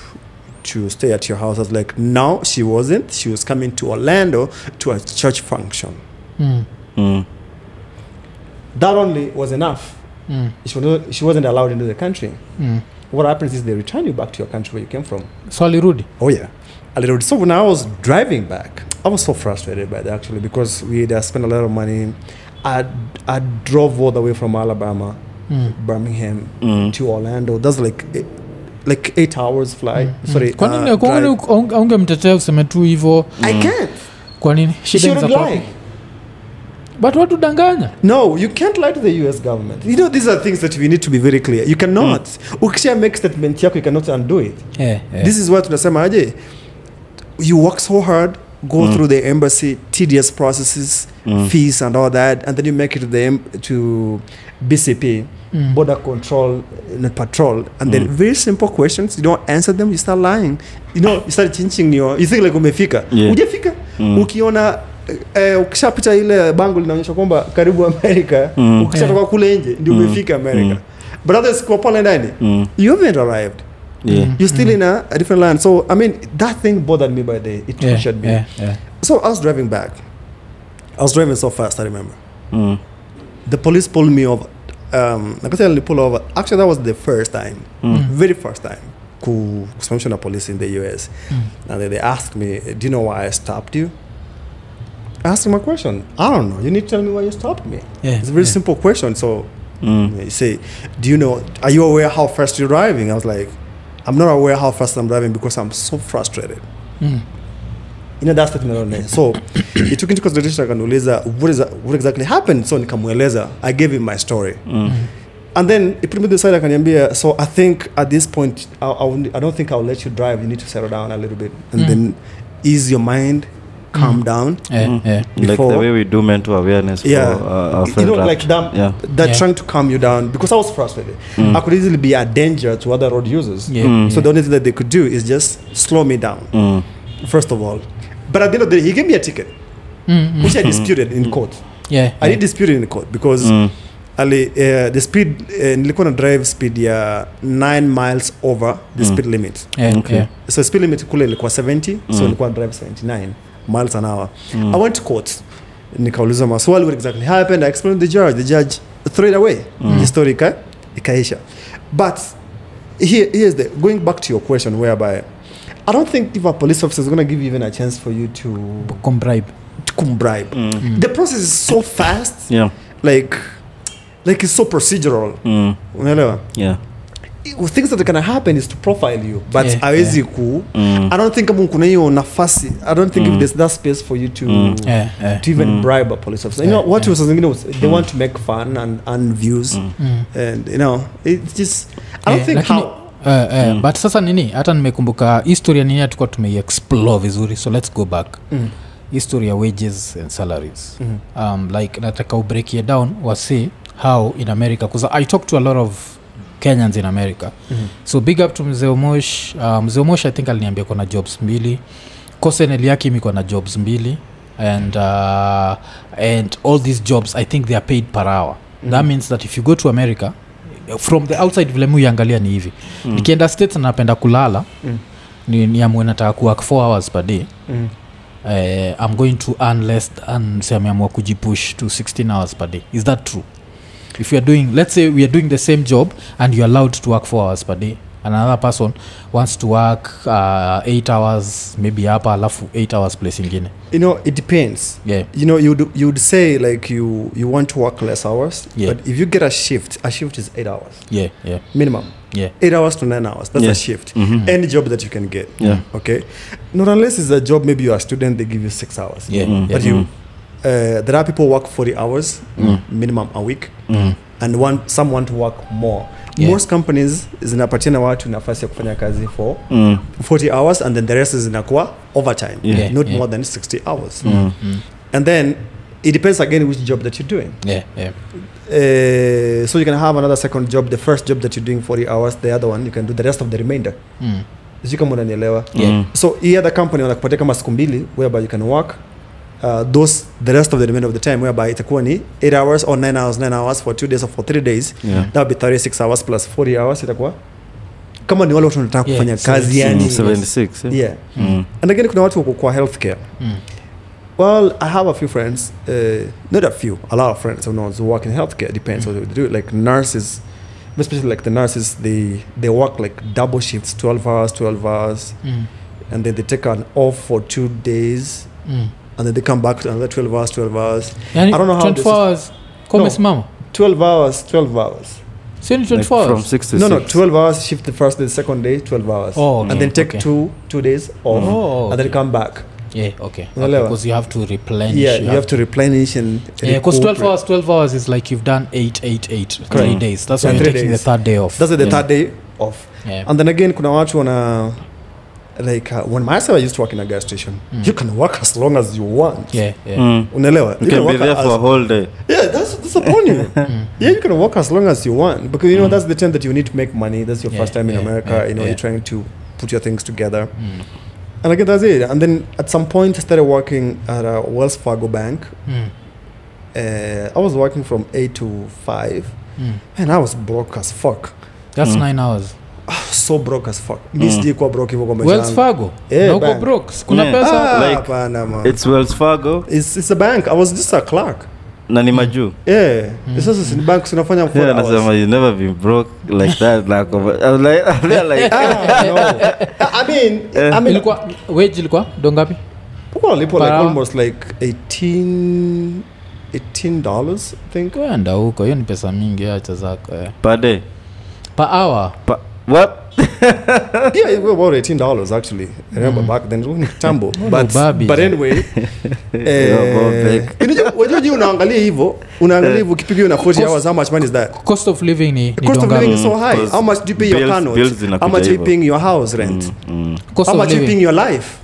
Speaker 3: to stay at your house i was like no she wasn't she was coming to orlando to a church function
Speaker 1: Mm.
Speaker 2: Mm.
Speaker 3: that only was enough
Speaker 1: Mm.
Speaker 3: she, was not, she wasn't allowed into the country
Speaker 1: Mm.
Speaker 3: what happens is they return you back to your country where you came from
Speaker 1: so alirudi
Speaker 3: Oh yeah, a little. bit. So when I was driving back, I was so frustrated by that actually because we had uh, spent a lot of money. I I drove all the way from Alabama,
Speaker 1: mm.
Speaker 3: Birmingham
Speaker 2: Mm.
Speaker 3: to Orlando. That's like like eight hours flight.
Speaker 1: Mm.
Speaker 3: Sorry,
Speaker 1: kwa nini
Speaker 3: uh,
Speaker 1: kwa nini
Speaker 3: drive.
Speaker 1: aunge- aungemtetea tu hivo
Speaker 3: I
Speaker 2: Mm.
Speaker 3: can't.
Speaker 1: kwa nini shida but watu danganya
Speaker 3: No, you can't lie to the U.S. government. You know these are things that we need to be very clear. You cannot. Ukisha make statement yako, you cannot undo it.
Speaker 1: yeah, yeah.
Speaker 3: This is what tunasema aje. You work so hard, go
Speaker 2: Mm.
Speaker 3: through the embassy, tedious processes,
Speaker 2: Mm.
Speaker 3: fees and all that, and then you make it to the to BCP,
Speaker 1: Mm.
Speaker 3: border control, uh, patrol, and then
Speaker 2: Mm.
Speaker 3: very simple questions. You don't answer them, you start lying. You know, you start changing your. You think like umefika,
Speaker 2: Yeah.
Speaker 3: ujafika.
Speaker 2: Mm.
Speaker 3: Ukiona eh, ukishapita ile bango linaonyesha kwamba karibu Amerika,
Speaker 2: Mm.
Speaker 3: ukishatoka kule nje ndio
Speaker 2: Mm.
Speaker 3: umefika Amerika.
Speaker 2: Mm.
Speaker 3: But others kwa pale ndani,
Speaker 2: Mm.
Speaker 3: you haven't arrived.
Speaker 2: Yeah.
Speaker 1: Mm.
Speaker 3: You're still in a, a different land. So I mean, that thing bothered me by the it
Speaker 1: yeah,
Speaker 3: tortured me.
Speaker 1: yeah, yeah.
Speaker 3: So I was driving back. I was driving so fast. I remember
Speaker 2: Mm.
Speaker 3: the police pulled me over. Um, like I said, they pulled over. Actually, that was the first time,
Speaker 2: Mm.
Speaker 3: very first time, ku kusimamishwa na police in the U.S.
Speaker 1: Mm.
Speaker 3: And then they asked me, "Do you know why I stopped you?" I asked him a question. I don't know. You need to tell me why you stopped me.
Speaker 1: Yeah,
Speaker 3: It's a very
Speaker 1: yeah.
Speaker 3: simple question. So
Speaker 2: Mm.
Speaker 3: you say, "Do you know? Are you aware how fast you're driving?" I was like, "I'm not aware how fast I'm driving because I'm so frustrated."
Speaker 1: Mm.
Speaker 3: you know that statement on there. So [coughs] he took into consideration akaniuliza what is what exactly happened. So nikamweleza. I gave him my story.
Speaker 2: Mm.
Speaker 3: And then he put me to the side akaniambia, so I think at this point I, I, I don't think I'll let you drive. You need to settle down a little bit and
Speaker 1: Mm.
Speaker 3: then ease your mind, calm
Speaker 1: Mm.
Speaker 3: down.
Speaker 1: Yeah,
Speaker 2: Mm.
Speaker 1: yeah.
Speaker 2: Like the way we do mental awareness
Speaker 3: Yeah.
Speaker 2: for uh, our
Speaker 3: You know,
Speaker 2: Rapt.
Speaker 3: like that,
Speaker 2: Yeah.
Speaker 3: they're
Speaker 1: Yeah.
Speaker 3: trying to calm you down because I was frustrated.
Speaker 2: Mm.
Speaker 3: I could easily be a danger to other road users.
Speaker 1: Yeah,
Speaker 2: Mm.
Speaker 3: So the only thing that they could do is just slow me down,
Speaker 2: Mm.
Speaker 3: first of all. But at the end of the day, he gave me a ticket,
Speaker 1: mm-hmm.
Speaker 3: which I disputed in court.
Speaker 1: yeah,
Speaker 3: I
Speaker 1: yeah.
Speaker 3: did dispute it in court because
Speaker 2: Mm.
Speaker 3: ali uh, the speed uh, nilikuwa na drive speed ya 9 miles over the
Speaker 2: Mm.
Speaker 3: speed limit
Speaker 1: Yeah,
Speaker 2: Okay.
Speaker 1: yeah.
Speaker 3: so speed limit kule ilikuwa 70 so
Speaker 2: Mm.
Speaker 3: nilikuwa na drive 79 miles an hour
Speaker 2: Mm.
Speaker 3: i went to court nikauliza maswali what exactly happened i explained to the judge the judge threw it away
Speaker 2: Mm.
Speaker 3: the story ika, ikaisha but here, here's the going back to your question whereby i don't think if a police officer is going to give you even a chance for you to,
Speaker 1: Combribe.
Speaker 3: to come bribe
Speaker 2: Mm.
Speaker 3: the process is so fast
Speaker 2: Yeah.
Speaker 3: like like it's so procedural
Speaker 2: Mm.
Speaker 3: unaelewa
Speaker 2: Yeah.
Speaker 3: Things that can happen is to profile you but
Speaker 1: Yeah,
Speaker 3: awezi
Speaker 1: yeah.
Speaker 3: ku
Speaker 2: Mm.
Speaker 3: i don't think kama kuna hiyo nafasi i don't think
Speaker 2: Mm.
Speaker 3: if there's that space for you to
Speaker 2: Mm.
Speaker 1: Yeah, yeah.
Speaker 3: to even
Speaker 2: Mm.
Speaker 3: bribe a police officer you know what
Speaker 1: yeah.
Speaker 3: was zingine they
Speaker 2: Mm.
Speaker 3: want to make fun and, and views
Speaker 2: Mm.
Speaker 1: Mm.
Speaker 3: and you know it's just i don't
Speaker 1: yeah,
Speaker 3: think
Speaker 1: lakini-
Speaker 3: how
Speaker 1: Uh, uh,
Speaker 2: Mm.
Speaker 1: but sasa nini hata nimekumbuka historia nini hatukuwa tumeiexplore vizuri so let's go back
Speaker 3: mm.
Speaker 1: history ya wages and salaries
Speaker 3: Mm.
Speaker 1: um, like nataka ubreakie down wasi how in america bcause i talk to a lot of kenyans in america
Speaker 3: Mm.
Speaker 1: so big up to mzee omosh uh, mzee omosh i think aliniambia kona jobs mbili kosen eliakim iko na jobs mbili and uh, and all these jobs i think they are paid per hour mm. that means that if you go to america from the outside vile muiangalia ni hivi
Speaker 2: Mm.
Speaker 1: nikienda states napenda kulala
Speaker 3: Mm.
Speaker 1: ni, ni nataka kuwork 4 hours per day
Speaker 3: Mm.
Speaker 1: uh, i'm going to earn less than say ameamua kujipush to 16 hours per day is that true if youare doing let's say we are doing the same job and you're allowed to work four hours per day and another person wants to work uh, eight hours maybe hapa alafu eight hours place ingine.
Speaker 3: You know it depends.
Speaker 1: Yeah.
Speaker 3: You know you'd, you'd say like you you want to work less hours
Speaker 1: Yeah.
Speaker 3: but if you get a shift a shift is eight hours.
Speaker 1: Yeah yeah.
Speaker 3: Minimum.
Speaker 1: Yeah.
Speaker 3: Eight hours to nine hours. That's
Speaker 2: Yeah.
Speaker 3: a shift.
Speaker 2: Mhm.
Speaker 3: any job that you can get.
Speaker 2: Yeah.
Speaker 3: okay? Not unless it's a job maybe you're a student they give you six hours.
Speaker 1: Yeah, mm-hmm.
Speaker 3: but you uh, there are people who work 40 hours
Speaker 2: Mm.
Speaker 3: minimum a week
Speaker 2: Mm.
Speaker 3: and want some want to work more
Speaker 1: Yeah.
Speaker 3: most companies zinapatiana watu nafasi ya kufanya kazi for
Speaker 2: Mm.
Speaker 3: 40 hours and then the rest zinakuwa overtime
Speaker 2: Yeah.
Speaker 3: Not
Speaker 1: yeah.
Speaker 3: more than 60 hours
Speaker 2: Mm.
Speaker 1: Mm.
Speaker 3: and then it depends again which job that you're doing
Speaker 1: yeah yeah
Speaker 3: uh, so you can have another second job the first job that you're doing 40 hours the other one you can do the rest of the remainder
Speaker 1: mm.
Speaker 3: sijui kama unanielewa
Speaker 1: Yeah.
Speaker 3: So hii other company wanakupatia kama siku mbili whereby you can work uh, those the rest of the remainder of the time whereby itakuwa ni 8 hours or 9 hours 9 hours for 2 days or for 3 days
Speaker 2: Yeah.
Speaker 3: that would be 36 hours plus 40 hours itakuwa kama ni wale watu wanataka
Speaker 1: Yeah,
Speaker 3: kufanya kazi yani
Speaker 2: Mm, 76 yeah.
Speaker 3: yeah
Speaker 2: Mm.
Speaker 3: and again kuna watu wako kwa healthcare
Speaker 1: Mm.
Speaker 3: well i have a few friends uh, not a few a lot of friends who knows who work in healthcare depends what they do like nurses especially like the nurses they they work like double shifts 12 hours 12 hours
Speaker 1: Mm.
Speaker 3: and then they take an off for two days
Speaker 1: Mm.
Speaker 3: And then they come back to another 12 hours 12 hours.
Speaker 1: Yani
Speaker 3: I don't know how
Speaker 1: 24
Speaker 3: this
Speaker 1: hours kwa
Speaker 3: No. 12 hours 12 hours.
Speaker 1: So
Speaker 2: Like
Speaker 1: 24
Speaker 2: from
Speaker 1: hours?
Speaker 2: 6 to
Speaker 3: no no 12 hours shift the first day the second day 12 hours.
Speaker 1: Oh, okay,
Speaker 3: and then take
Speaker 1: okay.
Speaker 3: two two days off
Speaker 1: Oh,
Speaker 3: and then come back.
Speaker 1: Yeah okay because you have to replenish
Speaker 3: yeah you have to replenish and
Speaker 1: yeah because 12 hours 12 hours is like you've done 8 8 8 three
Speaker 3: Correct.
Speaker 1: days. That's
Speaker 3: Yeah,
Speaker 1: why you're taking
Speaker 3: days.
Speaker 1: the third day off.
Speaker 3: That's the
Speaker 1: yeah.
Speaker 3: third day off.
Speaker 1: Yeah.
Speaker 3: and then again kuna watu wana like uh, when myself i used to work in a gas station
Speaker 1: Mm.
Speaker 3: you can work as long as you want
Speaker 1: yeah yeah
Speaker 2: Mm.
Speaker 3: unaelewa
Speaker 2: You can be there for a whole day.
Speaker 3: yeah that's that's upon you [laughs]
Speaker 1: Mm.
Speaker 3: yeah you can work as long as you want because you know that's the time that you need to make money that's your
Speaker 1: Yeah,
Speaker 3: first time in america
Speaker 1: yeah,
Speaker 3: you know
Speaker 1: yeah.
Speaker 3: you're trying to put your things together
Speaker 1: Mm.
Speaker 3: and again that's it and then at some point i started working at a wells fargo bank
Speaker 1: Mm.
Speaker 3: uh, i was working from 8 to 5
Speaker 1: Mm.
Speaker 3: and i was broke as fuck
Speaker 1: that's
Speaker 2: Mm.
Speaker 1: 9 hours
Speaker 3: so broke as fuck mi
Speaker 2: Mm.
Speaker 3: sijai kuwa broke hivyo kwa maisha
Speaker 1: wells fargo
Speaker 3: Yeah,
Speaker 1: na uko broke kuna
Speaker 2: Yeah.
Speaker 1: pesa
Speaker 3: Ah,
Speaker 2: Like,
Speaker 3: hapana, man.
Speaker 2: It's Wells Fargo
Speaker 3: It's, it's a bank i was just a clerk
Speaker 2: na ni majuu.
Speaker 3: yeah
Speaker 1: Mm.
Speaker 3: sasa just bank sinafanya
Speaker 2: Yeah, nasema you never been broke like that. Like, I was like, like, [laughs]
Speaker 3: ah, no. I mean. I mean,
Speaker 1: ilikuwa wage ilikuwa dongapi
Speaker 3: lipo like almost like 18 18 dollars I think.
Speaker 1: kwenda huko hiyo ni pesa mingi acha zako eh.
Speaker 2: per day.
Speaker 1: per hour
Speaker 2: Pa- what? [laughs]
Speaker 3: yeah, it was about 18 dollars actually. I remember mm. back then it was Tambo. [laughs] But
Speaker 1: ubabi
Speaker 3: but anyway, [laughs] eh, unajua je unaangalia hivyo, unaangalia hivyo kipigo na 40 hours how much money is that?
Speaker 1: cost of living ni,
Speaker 3: cost of living is so high.
Speaker 2: because
Speaker 3: How much do you pay your car? How much are you paying your house rent?
Speaker 2: Mm, mm.
Speaker 1: cost
Speaker 3: How much are you paying your life?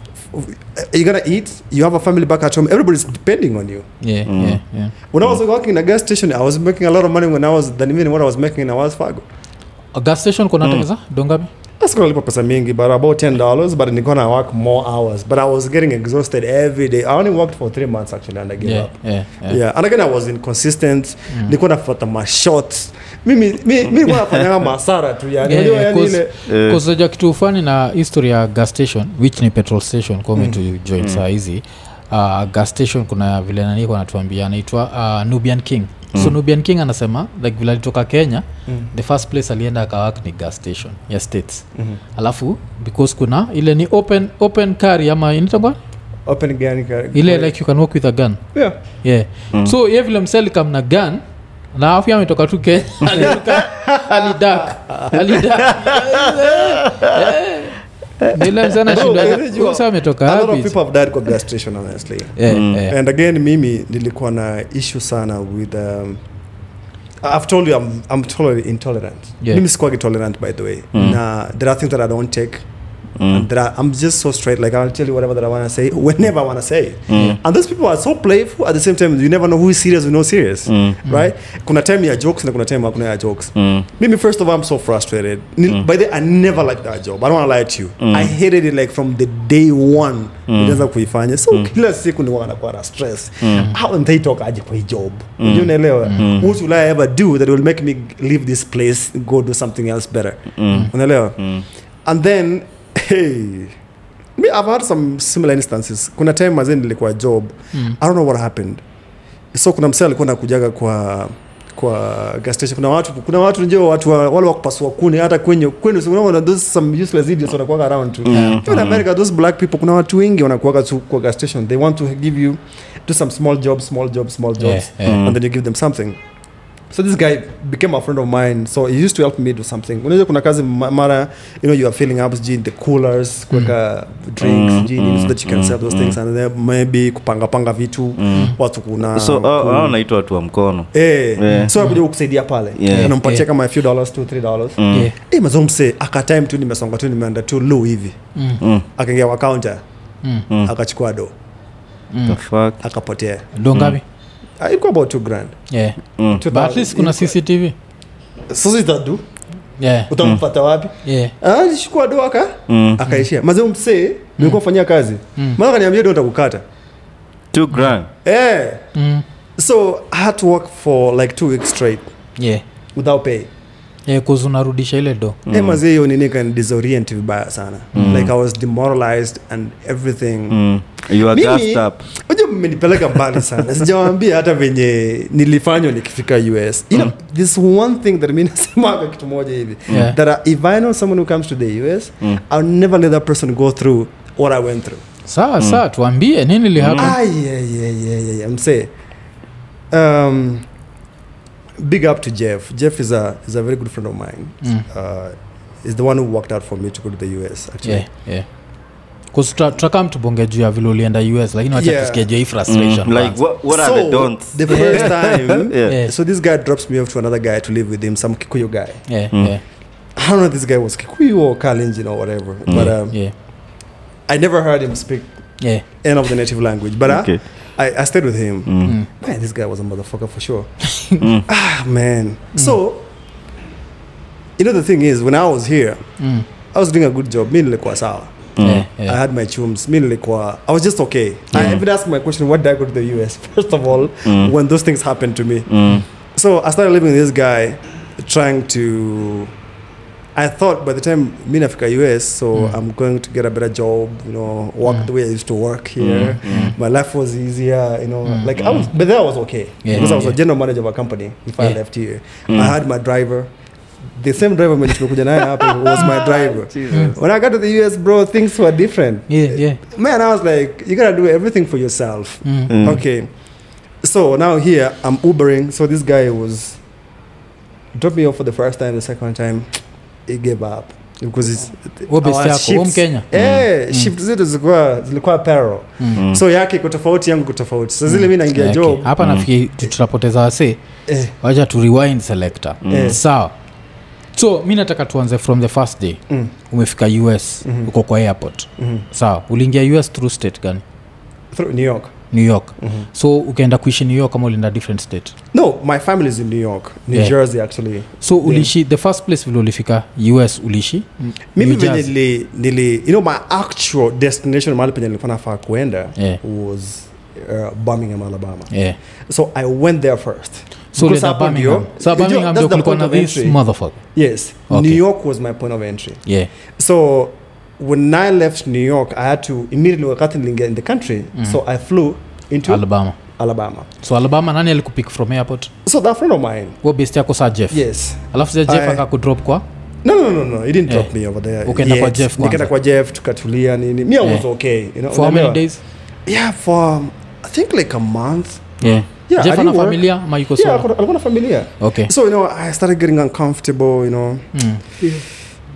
Speaker 3: You're gonna eat. You have a family back at home. Everybody's depending on you.
Speaker 1: yeah,
Speaker 2: Mm.
Speaker 1: yeah, yeah.
Speaker 3: When I was working in a gas station, I was making a lot of money when I was than even what I was making in a Wells Fargo.
Speaker 1: Gas station kuna
Speaker 2: Mm.
Speaker 3: sikunalipa pesa? Mingi but about 10 dollars but nilikuwa na work more hours. But i was getting exhausted every day. I only worked for three months actually and i gave
Speaker 1: Yeah,
Speaker 3: up.
Speaker 1: yeah, yeah.
Speaker 3: yeah and again i was inconsistent. Nilikuwa nafuata mashots mimi mi- mi masara tu yani.
Speaker 1: Yeah,
Speaker 3: Unajua
Speaker 1: yeah,
Speaker 3: yani
Speaker 1: cause-
Speaker 3: ile
Speaker 1: cause unajua kitu ufani na history ya gas station which ni petrol station kome tu join saa hizi. Uh, gas station kuna vile nani kwa natuambia anaitwa uh, nubian king so nubian king anasema like vile alitoka kenya the first place alienda akawak ni gas station ya states. Alafu because kuna ile ni open open kari ama initagwa
Speaker 3: open gun, ka-
Speaker 1: ile like you can walk with a gun.
Speaker 3: Yeah.
Speaker 1: Yeah. So ye vile mselikam na gun na afu ametoka tu kenya. [laughs] Alidak alidak [laughs]
Speaker 3: kwa gas station honestly.
Speaker 1: Yeah, yeah.
Speaker 3: and again mimi nilikuwa na issue sana with um, i've told you i'm, I'm totally intolerant.
Speaker 1: Yeah.
Speaker 3: mimi sikuwagi tolerant by the way. Na there are things that i don't take and that I, i'm just so straight like i'll tell you whatever that i want to say [laughs] whenever i want to say it. and those people are so playful at the same time you never know who is serious or not serious mm. right kuna time ya jokes na kuna time hakuna ya jokes Mm. mimi first of all i'm so frustrated Mm. by the way, i never liked that job i don't want to lie to you Mm. i hated it like from the day one nilianza kuifanya so mm. kila siku ni wanakuwa na stress how they talk aje kwa hii job mm. unaelewa Mm. what will i ever do that will make me leave this place go do something else better Mm. unaelewa Mm. and then hey me i've had some similar instances. Kuna time mazee nilikuwa job. I don't know what happened. So kuna msee alikuwa nakujaga kwa kwa gas station. Kuna watu kuna watu njoo watu wa, wale wakupasua kuni hata kwenye kwenu so unaona those some useless idiots wanakuwa around tu
Speaker 1: mm.
Speaker 3: in America those black people kuna watu wengi wanakuwa tu kwa gas station. They want to give you do some small jobs small jobs small jobs.
Speaker 1: Yeah, yeah.
Speaker 3: and then you give them something so this guy became a friend of mine. So he used to help me do something. Unajua kuna kazi ma- mara you know you are filling up sijui the coolers kuweka drinks sijui mm, so that you can sell those things and then maybe kupanga panga vitu watu kuna
Speaker 2: so
Speaker 3: ku-
Speaker 2: hao hao naitwa watu wa mkono.
Speaker 3: Eh,
Speaker 2: Yeah.
Speaker 3: so akuja kukusaidia pale.
Speaker 2: Yeah.
Speaker 3: anampatia
Speaker 1: Yeah.
Speaker 3: kama a few dollars two three dollars.
Speaker 1: Yeah.
Speaker 3: eh mazo aka time tu nimesonga tu nimeenda tu low hivi.
Speaker 2: Mm.
Speaker 3: akaingia kwa counter.
Speaker 1: Mm.
Speaker 3: akachukua do
Speaker 2: mm.
Speaker 3: akapotea.
Speaker 1: Do ngapi?
Speaker 3: Ah, ilikuwa about two grand
Speaker 1: yeah.
Speaker 2: Mm.
Speaker 1: But at least kuna cctv
Speaker 3: sasa itadu
Speaker 1: yeah.
Speaker 3: mm. wapi
Speaker 1: Yeah.
Speaker 3: Ah, alishukua do aka
Speaker 2: Mm.
Speaker 3: akaishia mazee msee nilikuwa fanyia kazi
Speaker 1: Mm.
Speaker 3: maana kaniambia do nitakukata
Speaker 2: Two grand.
Speaker 3: eh
Speaker 1: Mm.
Speaker 3: so i had to work for like two weeks straight
Speaker 1: yeah.
Speaker 3: without pay
Speaker 1: yeah, unarudisha ile do
Speaker 3: mm. mazie hiyo nini kan disorient vibaya sana. Like i was demoralized and everything.
Speaker 2: Mm.
Speaker 3: Unajua mmenipeleka mbali sana. Sijawambia hata venye nilifanywa nikifika us you know, this one thing that mi [laughs] nasemaga kitu moja hivi.
Speaker 1: Yeah.
Speaker 3: that uh, if i know someone who comes to the us
Speaker 2: Mm.
Speaker 3: i'll never let that person go through what i went through.
Speaker 1: Saa tuambie nini lihappen
Speaker 3: Ah, yeah, yeah, yeah, yeah, yeah. msee. Um, big up to jeff jeff is a, is a very good friend of mine
Speaker 1: Mm.
Speaker 3: uh, is the one who worked out for me to go to the us actually
Speaker 1: yeah, yeah. tutakam tubonge juu ya vile ulienda us lakini wacha
Speaker 3: Yeah.
Speaker 1: tusikie juu
Speaker 2: Mm. Like
Speaker 1: kwanza.
Speaker 2: what, what are the don'ts?
Speaker 3: the first [laughs] time
Speaker 2: Yeah.
Speaker 1: Yeah. [laughs]
Speaker 3: so this guy drops me off to another guy to live with him some kikuyu guy
Speaker 1: yeah,
Speaker 2: Mm.
Speaker 1: yeah,
Speaker 3: I don't know if this guy was Kikuyu or Kalenjin or whatever, but um,
Speaker 1: yeah,
Speaker 3: I never heard him speak
Speaker 1: yeah.
Speaker 3: any of the native language. But
Speaker 2: Okay.
Speaker 3: I, I, I stayed with him.
Speaker 2: Mm.
Speaker 3: Man, this guy was a motherfucker for sure. [laughs]
Speaker 2: Mm.
Speaker 3: ah, man. So, you know, the thing is, when I was here,
Speaker 1: Mm.
Speaker 3: I was doing a good job. Me nilikuwa sawa.
Speaker 1: Yeah,
Speaker 3: I had my chums. Me nilikuwa, I was just okay. I even asked my question, what did I go to the US? [laughs] First of all,
Speaker 2: Mm.
Speaker 3: when those things happened to me.
Speaker 2: Mm.
Speaker 3: So I started living with this guy, trying to. I thought by the time me nafika US, so
Speaker 1: Mm.
Speaker 3: I'm going to get a better job, you know, work
Speaker 1: Mm.
Speaker 3: the way I used to work here.
Speaker 2: Mm.
Speaker 3: My life was easier, you know.
Speaker 1: Mm.
Speaker 3: Like I was, but I was okay
Speaker 1: Yeah,
Speaker 3: because I was
Speaker 1: yeah.
Speaker 3: a general manager of a company. If
Speaker 1: yeah.
Speaker 3: I left here,
Speaker 2: Mm.
Speaker 3: I had my driver. The same driver mwenye tumekuja naye hapa [laughs] was my driver.
Speaker 2: Jesus.
Speaker 3: When I got to the US, bro, things were different.
Speaker 1: Yeah, yeah.
Speaker 3: Man, I was like, you gotta do everything for yourself.
Speaker 1: Mm.
Speaker 2: Mm.
Speaker 3: Okay. So now here I'm Ubering. So this guy was dropped me off for the first time. The second time, he gave up because it's
Speaker 1: Huo best
Speaker 3: our
Speaker 1: yako, huo
Speaker 3: shifts-
Speaker 1: Mkenya?
Speaker 3: Eh,
Speaker 1: Mm.
Speaker 3: shift zetu zilikuwa zilikuwa parallel.
Speaker 1: Mm.
Speaker 2: Mm.
Speaker 3: So yake iko tofauti, yangu iko tofauti. So zile
Speaker 1: Mm.
Speaker 3: mimi naingia
Speaker 1: Yeah,
Speaker 3: job.
Speaker 1: okay. hapa
Speaker 2: Mm.
Speaker 1: nafikiri tu- tutapoteza wasee
Speaker 3: Eh,
Speaker 1: wacha tu rewind selector
Speaker 3: Eh.
Speaker 1: sawa so mi nataka tuanze from the first day
Speaker 3: mm,
Speaker 1: umefika us
Speaker 3: Mhm.
Speaker 1: uko kwa airport
Speaker 3: mhm.
Speaker 1: sawa uliingia us through state gani
Speaker 3: Through New York.
Speaker 1: New york. So ukaenda kuishi new york ama ulienda different state?
Speaker 3: No my family is in new york. New
Speaker 1: Yeah.
Speaker 3: jersey actually.
Speaker 1: So uliishi the first place vile ulifika us uliishi?
Speaker 3: Mimi nili, nili you know my actual destination mahali penye nilikuwa nafaa kuenda
Speaker 1: Yeah.
Speaker 3: was uh, birmingham alabama.
Speaker 1: Yeah.
Speaker 3: so i went there first.
Speaker 1: So
Speaker 3: Because
Speaker 1: ulienda birmingham
Speaker 3: ndio-
Speaker 1: so
Speaker 3: that's the point of entry. yes.
Speaker 1: Okay.
Speaker 3: new york was my point of entry.
Speaker 1: Yeah.
Speaker 3: So when i left new york i had to immediately wakati nilingia in the country mm. so i flew into
Speaker 1: alabama.
Speaker 3: Alabama.
Speaker 1: So alabama nani alikupick from airport?
Speaker 3: So that friend of mine.
Speaker 1: Wo best yako sa jeff?
Speaker 3: Yes.
Speaker 1: Alafu sa jeff akakudrop kwa?
Speaker 3: No no no no he didn't
Speaker 1: Yeah.
Speaker 3: drop me over there.
Speaker 1: Ukaenda kwa. Jeff kwanza.
Speaker 3: nikaenda kwa jeff tukatulia nini. Me i was okay you know
Speaker 1: for how many days?
Speaker 3: Yeah for um, i think like a month.
Speaker 1: Yeah.
Speaker 3: Yeah,
Speaker 1: jeff ana familia ama yuko
Speaker 3: yeah
Speaker 1: solo?
Speaker 3: alikuwa alikuwa na familia.
Speaker 1: Okay.
Speaker 3: So you know i started getting uncomfortable you know.
Speaker 1: Mm.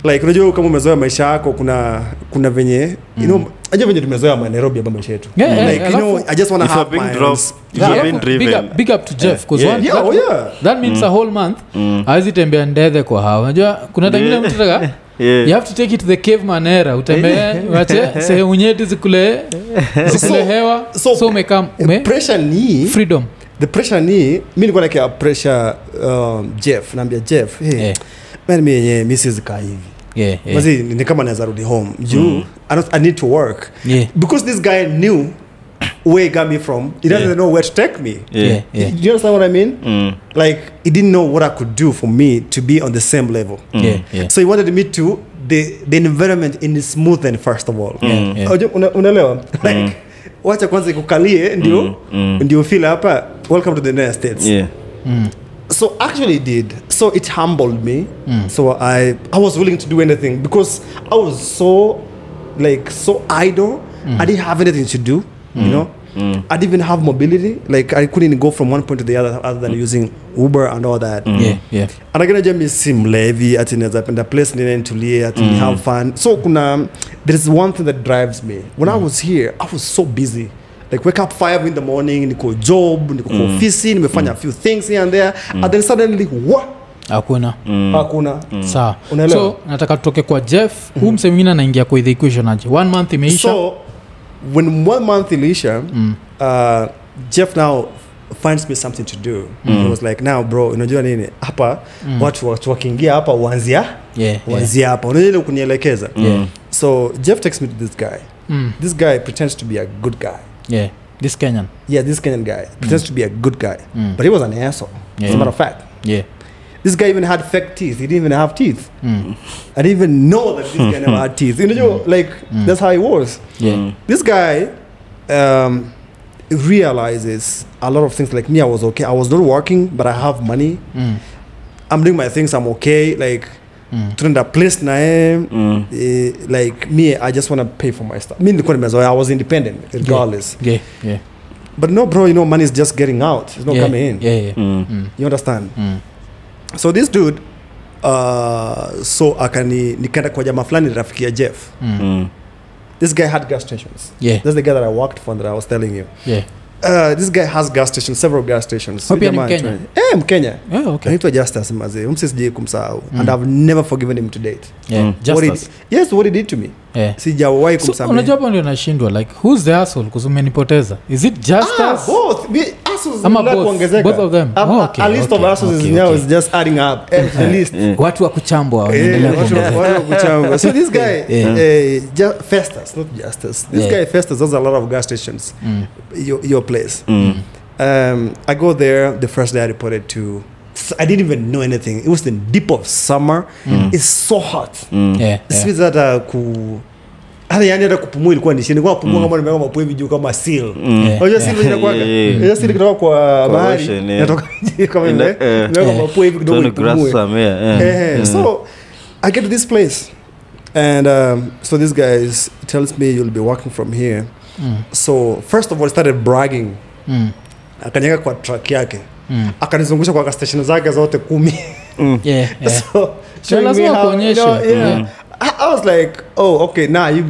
Speaker 3: Like unajua kama umezoea maisha yako kuna kuna venye you know aja venye tumezoea ma Nairobi hapa maisha yetu.
Speaker 1: Yeah, yeah,
Speaker 3: like you know i just want to have my
Speaker 2: dropped,
Speaker 1: Yeah,
Speaker 2: you're
Speaker 1: alafu big up, big up to jeff 'cause
Speaker 2: Yeah.
Speaker 1: one-
Speaker 3: yeah
Speaker 1: that,
Speaker 3: oh yeah.
Speaker 1: that means a whole month
Speaker 2: Mm.
Speaker 1: awezi tembea ndedhe kwa hawa. Unajua kuna tangine
Speaker 2: Yeah.
Speaker 1: mtu taka [laughs]
Speaker 2: Yeah.
Speaker 1: you have to take it to the cave manera utembee [laughs] wache sehemu nyeti zikule [laughs] zikule hewa.
Speaker 3: so-
Speaker 1: so umekam ume?
Speaker 3: pressure ni
Speaker 1: freedom.
Speaker 3: the pressure ni mi nilikuwa pressure um, jeff. Naambia jeff hey,
Speaker 1: Yeah.
Speaker 3: man mi yenyewe mi hivi
Speaker 1: yeah, yeah.
Speaker 3: Mazi, ni kama naweza rudi home juu I, don't, i need to work
Speaker 1: Yeah.
Speaker 3: because this guy knew where he got me from he doesn't
Speaker 1: Yeah.
Speaker 3: know where to take me
Speaker 1: Yeah,
Speaker 2: Yeah.
Speaker 1: yeah.
Speaker 3: do you understand what i mean
Speaker 2: Mm.
Speaker 3: like he didn't know what i could do for me to be on the same level
Speaker 1: Yeah, yeah.
Speaker 3: so he wanted me to the the environment in smoothen first of all
Speaker 1: Yeah, yeah.
Speaker 3: Una- unaelewa [laughs] like wacha kwanza ikukalie ndio
Speaker 2: Mm, mm.
Speaker 3: ndio feel hapa welcome to the united states
Speaker 2: Yeah.
Speaker 3: So actually it did. So it humbled me. So i i was willing to do anything because i was so like so idle. I didn't have anything to do you know? I didn't even have mobility. Like i couldn't go from one point to the other other than using uber and all that.
Speaker 1: Yeah, yeah.
Speaker 3: anagena mi si mlevi ati naweza penda place nine nitulie ati ni have fun. So kuna there is one thing that drives me. When i was here i was so busy like wake up 5 in the morning niko job niko kwa ofisi nimefanya mm. few things here and there and then suddenly what
Speaker 1: hakuna.
Speaker 3: Hakuna.
Speaker 1: Sawa.
Speaker 3: Unaelewa?
Speaker 1: so nataka tutoke kwa jeff. Huu mse mwingine anaingia kwa the equation aje? One month imeisha?
Speaker 3: So when one month ilisha uh, jeff now finds me something to do. He was like now bro unajua nini? Hapa watu watu wakiingia hapa uanzia
Speaker 1: yeah, yeah.
Speaker 3: uanzia hapa. Unajua ile kunielekeza?
Speaker 1: Yeah.
Speaker 3: so jeff takes me to this guy.
Speaker 1: Mm.
Speaker 3: this guy pretends to be a good guy
Speaker 1: yeah this kenyan.
Speaker 3: Yeah this kenyan guy. Pretends to be a good guy
Speaker 1: Mm.
Speaker 3: but he was an asshole as a matter of fact.
Speaker 1: Yeah.
Speaker 3: This guy even had fake teeth. He didn't even have teeth.
Speaker 1: Mm.
Speaker 3: i didn't even know that this guy never had teeth. You know [laughs] like that's how he was.
Speaker 1: Yeah.
Speaker 3: This guy um, realizes a lot of things. Like me i was okay. I was not working but i have money.
Speaker 1: Mm.
Speaker 3: i'm doing my things. I'm okay. Like
Speaker 1: Mm.
Speaker 3: tunaenda place na yeye
Speaker 2: Mm.
Speaker 3: eh, like me i just want to pay for my stuff mi nilikuwa nimezoea i was independent regardless
Speaker 1: yeah yeah
Speaker 3: but no bro you know money is just getting out it's not
Speaker 1: yeah,
Speaker 3: coming in
Speaker 1: yeah yeah
Speaker 2: Mm.
Speaker 1: Mm.
Speaker 3: you understand
Speaker 1: Mm.
Speaker 3: so this dude uh, so akani nikaenda kwa jamaa fulani rafiki ya jeff
Speaker 1: Mm.
Speaker 2: Mm.
Speaker 3: this guy had gas stations
Speaker 1: yeah
Speaker 3: that's the guy that i worked for that i was telling you
Speaker 1: yeah
Speaker 3: uh, this guy has gas stations several gas stations. Jamaa
Speaker 1: Mkenya?
Speaker 3: eh mkenya.
Speaker 1: Yeah okay.
Speaker 3: Anaitwa justus mazee umsisijai kumsahau. And i've never forgiven him to date.
Speaker 1: Yeah
Speaker 2: Mm.
Speaker 3: what he, yes what he did to me.
Speaker 1: Yeah.
Speaker 3: Sijawahi
Speaker 1: so unajua hapo ndio nashindwa like who's the asshole? Kuzumenipoteza? is it
Speaker 3: Ah, both. We-
Speaker 1: Oh,
Speaker 3: just. Eh,
Speaker 1: watu wa kuchambwa
Speaker 3: Eh, so this guy
Speaker 1: Yeah.
Speaker 3: eh, ju- Festus not Justice this
Speaker 1: Yeah.
Speaker 3: guy Festus has a lot of gas stations.
Speaker 1: Mm.
Speaker 3: your, your place.
Speaker 2: Mm.
Speaker 3: um, I go there the first day I reported to I didn't even know anything. It was the deep of summer. It's so hot.
Speaker 2: Mm.
Speaker 1: yeah yeah.
Speaker 3: Ku hata yani hata kupumua ilikuwa ni shida nilikuwa napumua kama nimeweka mapwevi juu kama seal
Speaker 2: Mm.
Speaker 3: Unajua seal inakuwaga
Speaker 2: Yeah, yeah, yeah.
Speaker 3: unajua seal kutoka kwa bahari inatoka [laughs] kama
Speaker 2: ile
Speaker 3: nimeweka
Speaker 1: Yeah.
Speaker 3: hivi kidogo
Speaker 2: Trying
Speaker 3: ipumue
Speaker 2: some, yeah, yeah.
Speaker 3: Eh,
Speaker 2: Mm.
Speaker 3: so I get to this place and um, so this guy is, tells me you'll be working from here
Speaker 1: Mm.
Speaker 3: so first of all he started bragging
Speaker 1: Mm.
Speaker 3: akanyeka kwa truck yake
Speaker 1: Mm.
Speaker 3: akanizungusha kwa station zake zote kumi
Speaker 1: yeah [laughs] yeah
Speaker 3: so
Speaker 1: lazima
Speaker 3: kuonyesha you know, yeah.
Speaker 1: Mm.
Speaker 3: I, I was like oh okay now you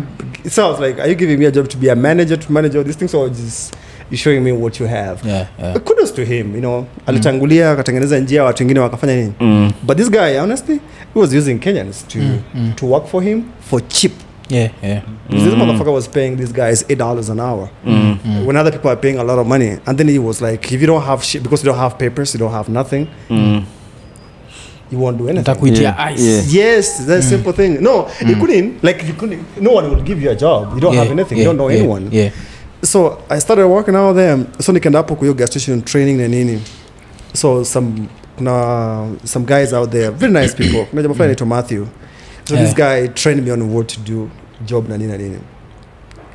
Speaker 3: So I was like are you giving me a job to be a manager to manage all these things or just you showing me what you have
Speaker 1: yeah yeah
Speaker 3: kudos to him you know alitangulia akatengeneza njia watu wengine wakafanya nini
Speaker 2: Mm.
Speaker 3: but this guy honestly he was using kenyans to,
Speaker 1: Mm, mm.
Speaker 3: to work for him for cheap
Speaker 1: yeah, yeah.
Speaker 3: Because This motherfucker was paying these guys eight dollars an hour
Speaker 2: Mm.
Speaker 3: when other people are paying a lot of money. And then he was like, if you don't have shit because you don't have papers, you don't have nothing,
Speaker 2: Mm.
Speaker 3: You won't do anything.
Speaker 2: Yeah,
Speaker 1: ice
Speaker 2: yeah.
Speaker 3: Yes, that's a simple thing. No, you couldn't like you couldn't. No one would give you a job. You don't
Speaker 1: Yeah,
Speaker 3: have anything.
Speaker 1: yeah,
Speaker 3: you don't know
Speaker 1: yeah,
Speaker 3: anyone.
Speaker 1: yeah.
Speaker 3: So I started working out there. So nikaenda hapo kwa gas station training na nini. So some kuna some guys out there, very nice people. Kuna jamaa fulani anaitwa Matthew. So this guy trained me on what to do, job na nini na nini.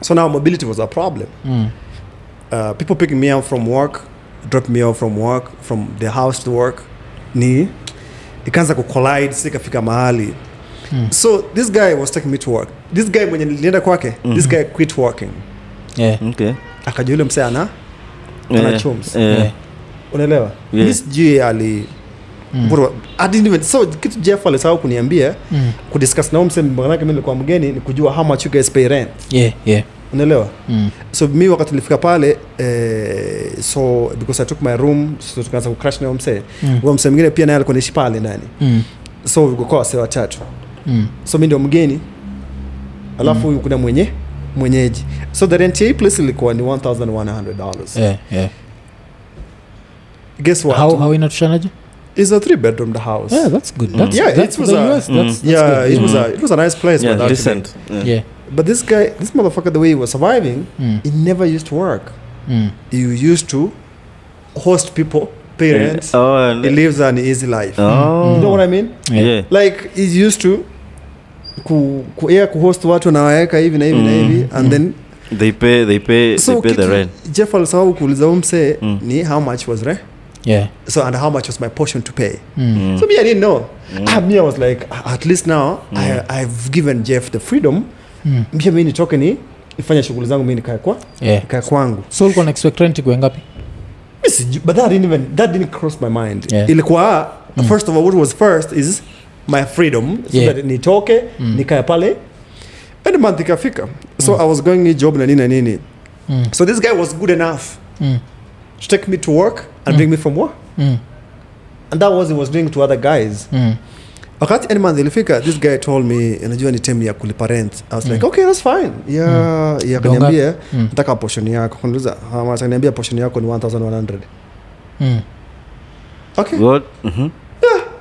Speaker 3: So now mobility was a problem.
Speaker 1: Mm.
Speaker 3: Uh, people picking me up from work, drop me off from work, from the house to work. Ni ikaanza kucollide, sikafika mahali.
Speaker 1: Mm.
Speaker 3: So this guy was taking me to work. This guy mwenye nilienda kwake, this guy quit working.
Speaker 1: Yeah.
Speaker 2: Okay.
Speaker 3: Akajua yule msee ana
Speaker 2: Yeah.
Speaker 3: ana chums.
Speaker 2: Yeah.
Speaker 1: Yeah.
Speaker 3: unaelewa
Speaker 2: Yeah.
Speaker 3: mi sijui ali
Speaker 1: Mm.
Speaker 3: I didn't even, so kitu jeff alisahau kuniambia
Speaker 1: Mm.
Speaker 3: kudiscuss nao mse manake mi nilikuwa mgeni ni kujua how much you guys pay rent
Speaker 1: Yeah, yeah.
Speaker 3: Unaelewa
Speaker 1: Mm.
Speaker 3: so mi wakati nilifika pale eh, so because i took my room so tukaanza kucrash nayo msee
Speaker 1: Mm.
Speaker 3: huyo mse mwingine pia naye alikuwa naishi pale ndani
Speaker 1: Mm.
Speaker 3: so vikokoa wasee watatu
Speaker 1: Mm.
Speaker 3: so mi ndio mgeni alafu huyu kuna mwenye mwenyeji so the rent ya hii place ilikuwa ni 1100 dollars
Speaker 1: Yeah, yeah.
Speaker 3: guess what
Speaker 1: How, how inatushanaje
Speaker 3: is a three bedroom the house
Speaker 1: yeah that's good
Speaker 2: Mm.
Speaker 1: that's,
Speaker 3: Yeah,
Speaker 1: that's
Speaker 3: it was a-
Speaker 1: US, that's, that's
Speaker 3: yeah,
Speaker 1: good.
Speaker 3: it was a it was a nice place.
Speaker 2: Yeah, decent. Yeah.
Speaker 1: yeah
Speaker 3: But this guy, this motherfucker, the way he was surviving,
Speaker 1: Mm.
Speaker 3: he never used to work.
Speaker 1: Mm.
Speaker 3: He used to host people, parents. Yeah.
Speaker 2: Oh,
Speaker 3: He lives an easy life.
Speaker 2: oh.
Speaker 3: You know what I mean?
Speaker 1: Yeah.
Speaker 3: Like he's used to ku, ku, yeah, kuhost watu nawaweka hivi na hivi na
Speaker 2: Mm.
Speaker 3: hivi and then
Speaker 2: They pay. They pay.
Speaker 3: so
Speaker 2: they pay the rent.
Speaker 3: Jeff alisahau kuuliza huyu msee
Speaker 2: Mm.
Speaker 3: ni how much was rent
Speaker 1: yeah
Speaker 3: so and how much was my portion to pay
Speaker 1: Mm.
Speaker 2: Mm.
Speaker 3: so me I didn't know ah, me I was like "Ah, at least now I, I've given Jeff the freedom
Speaker 1: Mm.
Speaker 3: pia mi nitoke ni nifanye shughuli zangu mi nikae kwa
Speaker 1: yeah
Speaker 3: nikae kwangu
Speaker 1: so ulikuwa na expect rent ikuwe ngapi
Speaker 3: Mi siju- but that didn't even that didn't cross my mind
Speaker 1: Yeah.
Speaker 3: ilikuwa first of all what was first is my freedom so
Speaker 1: Yeah.
Speaker 3: that nitoke nikae pale and month ikafika so i was going job na nini na nini
Speaker 1: Mm.
Speaker 3: so this guy was good enough
Speaker 1: Mm.
Speaker 3: to take me to work and bring me from work
Speaker 1: Mm.
Speaker 3: and that was he was doing to other guys
Speaker 1: Mm.
Speaker 3: Wakati any ilifika this guy told me unajua ni time ya kulipa rent i was like okay that's fine ya ya
Speaker 1: Donga.
Speaker 3: kaniambia
Speaker 1: Mm.
Speaker 3: nataka portion yako how much portion yako ni 1100
Speaker 1: Mm.
Speaker 3: okay
Speaker 2: What? Mhm.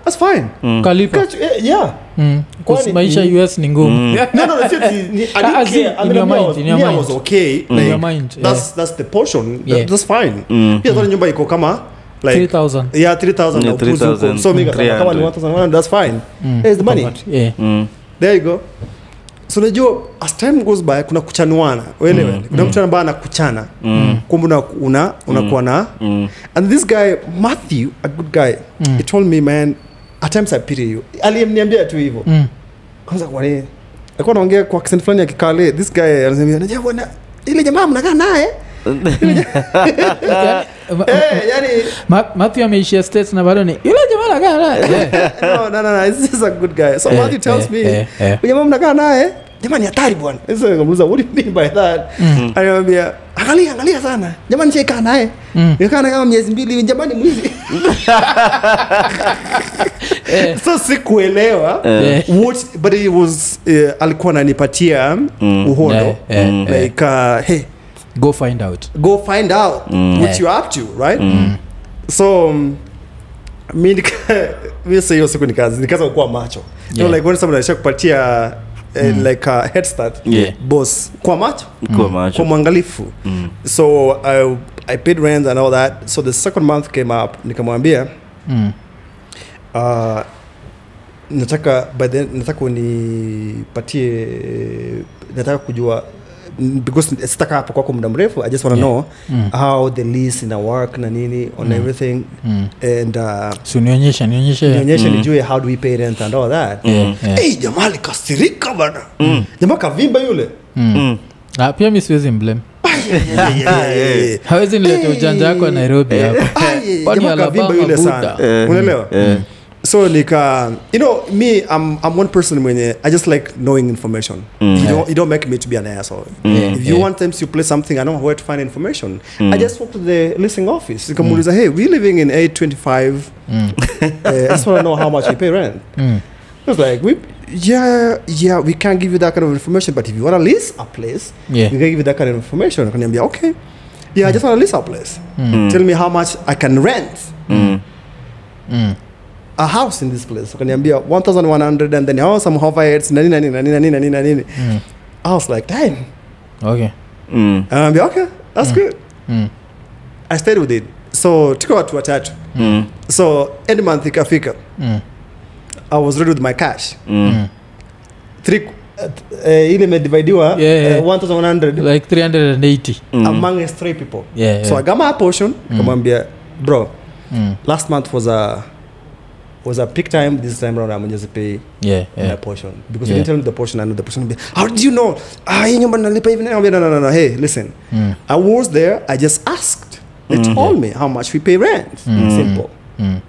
Speaker 3: that's fine
Speaker 2: Mm.
Speaker 1: kalipa
Speaker 3: eh, yeah
Speaker 1: Mm.
Speaker 3: Kwani-
Speaker 1: maisha us ni ngumu
Speaker 2: Mm. [laughs]
Speaker 3: no, no, it's, it's, I
Speaker 1: Ah,
Speaker 3: didn't care. I mean, I was,
Speaker 1: in
Speaker 3: I was okay.
Speaker 1: In
Speaker 3: Like,
Speaker 1: your mind,
Speaker 3: That's that's the portion. That- That's fine.
Speaker 2: Mm.
Speaker 3: Pia nyumba iko kama like
Speaker 1: 3000
Speaker 3: yeah 3000
Speaker 2: Yeah,
Speaker 3: na ukuzi huko.
Speaker 2: 3,000,
Speaker 3: So mega kama ni
Speaker 2: 300.
Speaker 3: 1100 that's fine.
Speaker 1: Mm.
Speaker 3: Hey, it's the money.
Speaker 1: Convert, yeah
Speaker 2: Mm.
Speaker 3: There you go. So unajua as time goes by kuna kuchanuana. Uelewe.
Speaker 2: Mm.
Speaker 3: Kuna mtu ambaye anakuchana.
Speaker 2: Mm.
Speaker 3: Kumbe una una mm. na
Speaker 2: Mm.
Speaker 3: and this guy Matthew a good guy
Speaker 1: Mm.
Speaker 3: he told me man at times I pity you. Aliyemniambia tu hivyo.
Speaker 1: Mm.
Speaker 3: kwanza kwa nini alikuwa anaongea kwa accent fulani ya kikale this guy anasema bwana ile jamaa mnakaa naye eh
Speaker 1: matthew ameishia states na bado ni yule jamaa nakaa naye." Yeah. [laughs]
Speaker 3: no no no no this is a good guy so
Speaker 1: Eh,
Speaker 3: Matthew tells
Speaker 1: eh,
Speaker 3: me
Speaker 1: eh, eh.
Speaker 3: "Huyu jamaa mnakaa naye jamani hatari bwana sasa nikamuuliza what do you mean by that ananiambia angalia angalia sana Jamani nishaikaa naye
Speaker 1: Mm.
Speaker 3: nikaa kama miezi mbili jamani mwizi [laughs] [laughs]
Speaker 1: Eh.
Speaker 3: so sikuelewa
Speaker 1: Eh.
Speaker 3: what but it was uh, alikuwa ananipatia
Speaker 2: Mm.
Speaker 3: uhondo
Speaker 1: Eh, eh,
Speaker 2: Mm.
Speaker 1: eh.
Speaker 3: like uh, hey
Speaker 1: go find out
Speaker 3: go find out
Speaker 2: Mm.
Speaker 3: what
Speaker 1: Yeah.
Speaker 3: you're up to right so um, mi [laughs] hiyo siku nikazi nikaanza kuwa macho you
Speaker 1: Yeah.
Speaker 3: no, like when someone kupatia Mm. like uh, head start
Speaker 2: Yeah.
Speaker 3: boss kwa macho
Speaker 2: Kwa macho.
Speaker 3: kwa mwangalifu
Speaker 2: Mm.
Speaker 3: so I, i paid rent and all that so the second month came up nikamwambia
Speaker 1: mm.
Speaker 3: uh, nataka by then nataka unipatie nataka kujua mm, because sitaka hapo kwako muda mrefu i just want to
Speaker 1: Yeah.
Speaker 3: know
Speaker 1: Mm.
Speaker 3: how the lease ina work na nini on everything
Speaker 1: Mm.
Speaker 3: and uh,
Speaker 1: so nionyeshe nionyeshe.
Speaker 3: nionyeshe nijue how do we pay rent and all that.
Speaker 1: Yeah, yeah.
Speaker 3: hey, jamaa alikasirika bana. Jamaa kavimba yule.
Speaker 2: Mm.
Speaker 1: Ah, pia mi siwezi mblame.
Speaker 3: Yeah, yeah, yeah, yeah.
Speaker 1: hawezi nilete ujanja wako wa nairobi hapo
Speaker 3: Ay,
Speaker 1: Kwani
Speaker 3: kavimba yule unaelewa?
Speaker 2: Eh.
Speaker 3: So nika you know me I'm, I'm one person mwenye i just like knowing information
Speaker 2: Mm.
Speaker 3: you, don't, you don't make me to be an asshole
Speaker 1: mm.
Speaker 3: if you
Speaker 1: yeah.
Speaker 3: want them to play something i know where to find information
Speaker 2: Mm.
Speaker 3: i just walk to the listing office nikamuuliza hey we living in 825
Speaker 1: Mm.
Speaker 3: uh, [laughs] i just want to know how much we pay rent
Speaker 1: Mm.
Speaker 3: I was like, we, yeah, yeah, we can't give you that kind of information, but if you want to lease a place,
Speaker 1: Yeah.
Speaker 3: we can give you that kind of information. Akaniambia, okay. Yeah, I just want to lease a place.
Speaker 2: Mm.
Speaker 3: Tell me how much I can rent
Speaker 2: Mm.
Speaker 1: Mm.
Speaker 3: A house in this place. ukaniambia 1100 and then oh, some overheads, nani, nani, nani, nani, nani, nani.
Speaker 1: Mm.
Speaker 3: I was like, damn.
Speaker 1: okay
Speaker 2: Mm.
Speaker 3: And I'm okay, that's good.
Speaker 1: Mm.
Speaker 3: I stayed with it. So tuko watu watatu.
Speaker 2: Mm.
Speaker 3: So end month ikafika.
Speaker 1: Mm.
Speaker 3: I was ready with my cash.
Speaker 2: Mm.
Speaker 3: Three, uh, uh, ile imedividiwa
Speaker 1: Yeah, yeah.
Speaker 3: uh, 1100
Speaker 1: like 380
Speaker 2: Mm.
Speaker 3: among three people.
Speaker 1: yeah, yeah.
Speaker 3: So I got my portion. Kamwambia, bro,
Speaker 1: mm.
Speaker 3: last month was a was a peak time. This time around, I'm just pay
Speaker 1: yeah,
Speaker 3: my portion because
Speaker 1: Yeah.
Speaker 3: you didn't tell me the portion. I know the portion. Be, How did you know? Ah, hii nyumba nalipa hivi. No, no, no, no. Hey, listen.
Speaker 1: Mm.
Speaker 3: I was there. I just asked. They
Speaker 2: Mm.
Speaker 3: told me how much we pay rent. Simple.
Speaker 1: Mm.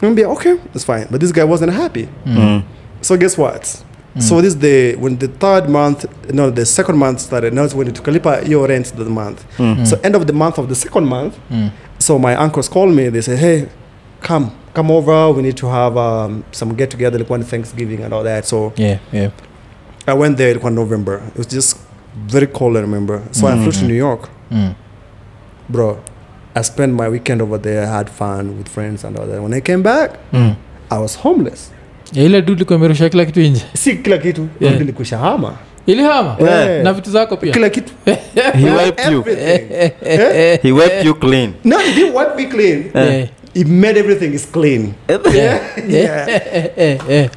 Speaker 3: Kamwambia, okay, that's fine. But this guy wasn't happy.
Speaker 2: Mm.
Speaker 3: So guess what? So this the when the third month, no, the second month started. Now it's when to kalipa your rent the month.
Speaker 2: Mm.
Speaker 3: So end of the month of the second month.
Speaker 1: Mm.
Speaker 3: So my uncles called me. They said, "Hey, come, come over. We need to have um, some get together, like one Thanksgiving and all that." So
Speaker 1: yeah, yeah.
Speaker 3: I went there like one November. It was just very cold. I remember. So I flew to New York,
Speaker 1: Mm.
Speaker 3: bro. I spent my weekend over there. I had fun with friends and all that. When I came back,
Speaker 1: Mm.
Speaker 3: I was homeless.
Speaker 1: Ile du kila kitu nje
Speaker 3: Si kila kitu.
Speaker 1: Yeah.
Speaker 3: Nilikwisha hama.
Speaker 1: ilihama
Speaker 3: Yeah.
Speaker 1: na vitu zako pia
Speaker 3: Kila kitu. [laughs]
Speaker 2: He wiped you. [laughs]
Speaker 3: Eh?
Speaker 2: He wiped you clean.
Speaker 3: No, he didn't wipe me clean.
Speaker 1: Yeah.
Speaker 3: He made everything is clean. [laughs]
Speaker 1: Yeah.
Speaker 3: Yeah. [laughs]
Speaker 1: Eh, eh.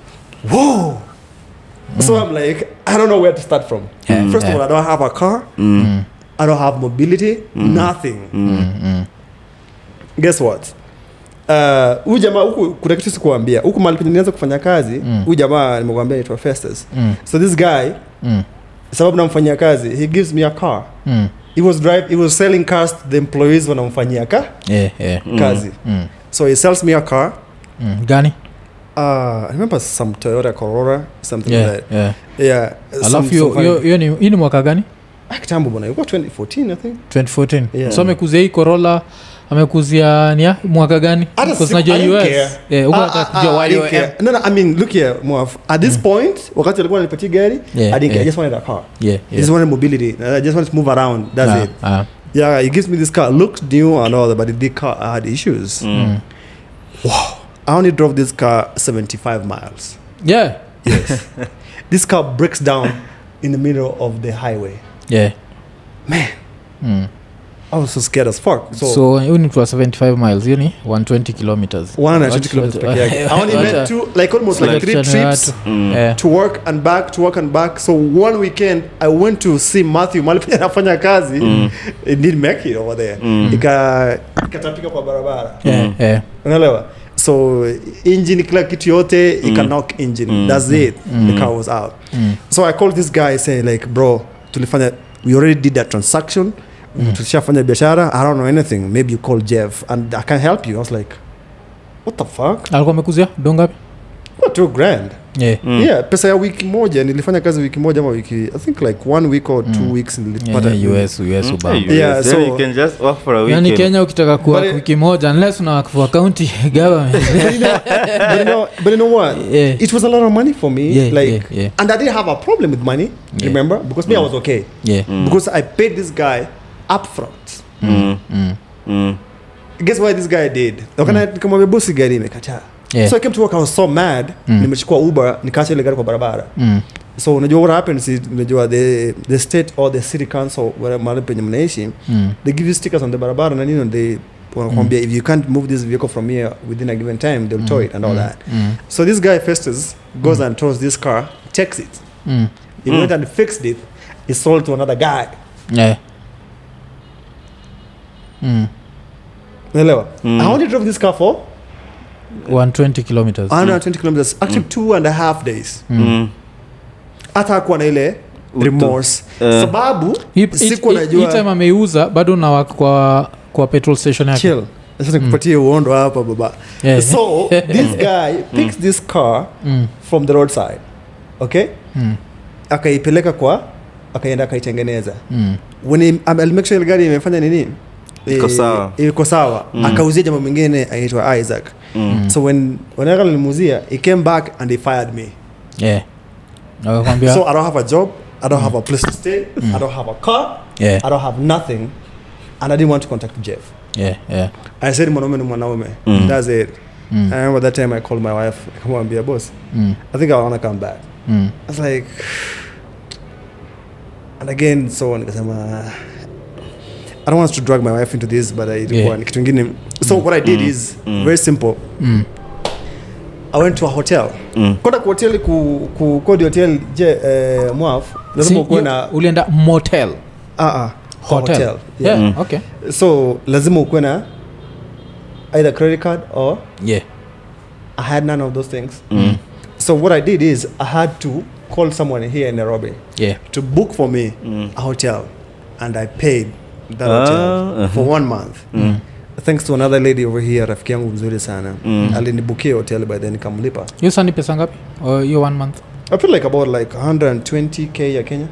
Speaker 3: So I'm like, I don't know where to start from.
Speaker 1: Yeah.
Speaker 3: First of all, I don't have a car.
Speaker 2: Mm.
Speaker 3: I don't have mobility. Nothing.
Speaker 1: Mm, mm.
Speaker 3: Guess what? Uh, huyu jamaa huku kuna kitu sikuambia huku penye nianza kufanya kazi
Speaker 1: Mm.
Speaker 3: huyu jamaa nimekuambia anaitwa Festus
Speaker 1: Mm.
Speaker 3: so this guy
Speaker 1: Mm.
Speaker 3: sababu namfanyia kazi he gives me a car
Speaker 1: Mm.
Speaker 3: He was drive he was selling cars to the employees wanamfanyia ka
Speaker 1: Yeah, yeah.
Speaker 3: kazi
Speaker 1: Mm.
Speaker 3: so he sells me a car
Speaker 1: Mm. gani
Speaker 3: uh, I remember some Toyota Corolla something
Speaker 1: yeah,
Speaker 3: like that
Speaker 1: yeah.
Speaker 3: yeah
Speaker 1: alafu
Speaker 3: some-
Speaker 1: ni hii ni mwaka gani
Speaker 3: Ah, kitambo bwana ilikuwa 2014 I think
Speaker 1: 2014
Speaker 3: Yeah.
Speaker 1: so amekuzia hii corolla amekuzia nia mwaka gani
Speaker 3: I I I mean, look here. At this point, wakati alikuwa ananipatia gari,
Speaker 1: Yeah,
Speaker 3: I didn't
Speaker 1: yeah.
Speaker 3: I just wanted a car.
Speaker 1: Yeah,
Speaker 3: I just wanted mobility. I just wanted to move around. That's
Speaker 1: Ah,
Speaker 3: it.
Speaker 1: ah.
Speaker 3: Yeah, he gives me this car. Looked new and all that, but the car had issues.
Speaker 2: Mm.
Speaker 3: I only drove this car 75 miles.
Speaker 1: yeah [laughs]
Speaker 3: This car breaks down in the middle of the highway.
Speaker 1: yeah
Speaker 3: Man,
Speaker 1: mm.
Speaker 3: I was so scared as fuck. So,
Speaker 1: so hiyo ni kwa 75 miles hiyo ni 120 kilometers
Speaker 3: 120 kilometers per year. [laughs] I only made two, like almost like three trips.
Speaker 2: Mm.
Speaker 1: Yeah.
Speaker 3: to work and back to work and back so one weekend i went to see matthew mahali penye anafanya kazi
Speaker 2: Mm.
Speaker 3: it didn't make it over there
Speaker 2: Mm.
Speaker 3: ika ikatapika kwa barabara
Speaker 1: Yeah, yeah.
Speaker 3: unaelewa so engine kila kitu yote ika knock engine
Speaker 2: Mm.
Speaker 3: that's it the car was out
Speaker 1: Mm.
Speaker 3: so i called this guy say like bro tulifanya we already did that transaction tulishafanya biashara i don't know anything maybe you call jeff and i can help you i was like what the fuck
Speaker 1: alikuwa amekuzia dongapi
Speaker 3: what two grand
Speaker 1: yeah.
Speaker 2: Mm.
Speaker 3: yeah pesa ya wiki moja nilifanya kazi wiki moja ama wiki i think like one week or two
Speaker 1: Mm.
Speaker 3: weeks
Speaker 1: Yeah,
Speaker 3: nilipata
Speaker 1: yeah, US, US
Speaker 2: Mm. Hey,
Speaker 3: Yeah, so-
Speaker 2: you can just work for a
Speaker 1: yani kenya ukitaka kuwa
Speaker 3: But
Speaker 1: wiki moja unless unawak for county [laughs] government
Speaker 3: but, you know, but, you know, [laughs] but you know what
Speaker 1: yeah.
Speaker 3: it was a lot of money for me
Speaker 1: Yeah,
Speaker 3: like
Speaker 1: yeah, yeah.
Speaker 3: and i didn't have a problem with money
Speaker 1: Yeah.
Speaker 3: remember because me i was okay
Speaker 1: yeah.
Speaker 2: Mm.
Speaker 3: because i paid this guy upfront
Speaker 2: Mm.
Speaker 1: Mm.
Speaker 2: Mm.
Speaker 3: guess what this guy did nikamwambia bosi gari imekataa
Speaker 1: Yeah.
Speaker 3: so i came to work i was so mad
Speaker 1: Mm.
Speaker 3: nimechukua uber nikaacha ile gari kwa barabara
Speaker 1: Mm.
Speaker 3: so unajua what happens is unajua the, the state or the city council mahali penye mnaishi
Speaker 1: Mm.
Speaker 3: they give you stickers on the barabara na nini they wanakwambia if you can't move this vehicle from here within a given time they'll tow it and all that
Speaker 1: Mm.
Speaker 3: so this guy Festus goes and tows this car takes it
Speaker 1: Mm.
Speaker 3: he
Speaker 2: Mm.
Speaker 3: went and fixed it he sold to another guy
Speaker 1: Yeah. Mm.
Speaker 3: unaelewa?
Speaker 2: Mm.
Speaker 3: I only drove this car for
Speaker 1: 120 kilometers.
Speaker 3: 120 kilometers. Actually two and a half days.
Speaker 2: Mm.
Speaker 3: hata na ile remorse.
Speaker 2: Uh.
Speaker 3: sababu
Speaker 1: siku najua. time ameiuza bado nawak kwa kwa petrol station yake.
Speaker 3: Chill. Sasa nikupatie uondo hapa baba.
Speaker 1: Yeah.
Speaker 3: so [laughs] this guy picks this car
Speaker 1: Mm.
Speaker 3: from the roadside. Okay?
Speaker 1: Mm.
Speaker 3: akaipeleka kwa akaenda akaitengeneza.
Speaker 1: Mm.
Speaker 3: when he, um, I'll make sure ile gari imefanya nini
Speaker 2: Iko
Speaker 3: eh,
Speaker 2: sawa.
Speaker 3: iko sawa. Akauzia jambo mingine aitwa isaac.
Speaker 2: Mm.
Speaker 3: so when whenever nilimuzia he came back and he fired me.
Speaker 1: Yeah.
Speaker 3: So i don't have a job i don't have a place to stay i don't have a car
Speaker 1: yeah,
Speaker 3: i don't have nothing and i didn't want to contact jeff.
Speaker 1: Yeah, yeah.
Speaker 3: i said mwanaume ni mwanaume.
Speaker 2: Mm.
Speaker 3: that's it.
Speaker 1: Mm,
Speaker 3: i remember that time i called my wife nikamwambia boss
Speaker 1: mm,
Speaker 3: i think i want to come back.
Speaker 1: Mm,
Speaker 3: I was like and again so nikasema I don't want to drag my wife into this but I ilikuwa
Speaker 1: Yeah.
Speaker 3: ni kitu ingine so what I did
Speaker 2: Mm.
Speaker 3: is
Speaker 2: Mm.
Speaker 3: very simple
Speaker 1: mm.
Speaker 3: I went to a hotel
Speaker 2: Mm.
Speaker 3: kwenda hoteli ku, ku kodi hotel je eh, mwaf lazima ukuwe na
Speaker 1: ulienda motel
Speaker 3: ah, ah,
Speaker 1: hotel,
Speaker 3: hotel.
Speaker 1: Yeah.
Speaker 2: Mm.
Speaker 1: okay
Speaker 3: so lazima ukuwe na either credit card or
Speaker 1: yeah
Speaker 3: I had none of those things
Speaker 2: Mm.
Speaker 3: so what I did is I had to call someone here in Nairobi
Speaker 1: yeah
Speaker 3: to book for me
Speaker 2: Mm.
Speaker 3: a hotel and I paid that
Speaker 2: Ah,
Speaker 3: hotel
Speaker 2: uh-huh.
Speaker 3: for one month.
Speaker 2: Mm.
Speaker 3: thanks to another lady over here rafiki yangu mzuri sana.
Speaker 2: Mm.
Speaker 3: alinibukia hotel by then kamlipa
Speaker 1: hiyo sani pesa ngapi? Or hiyo one month?
Speaker 3: I feel like about like 120k ya Kenya.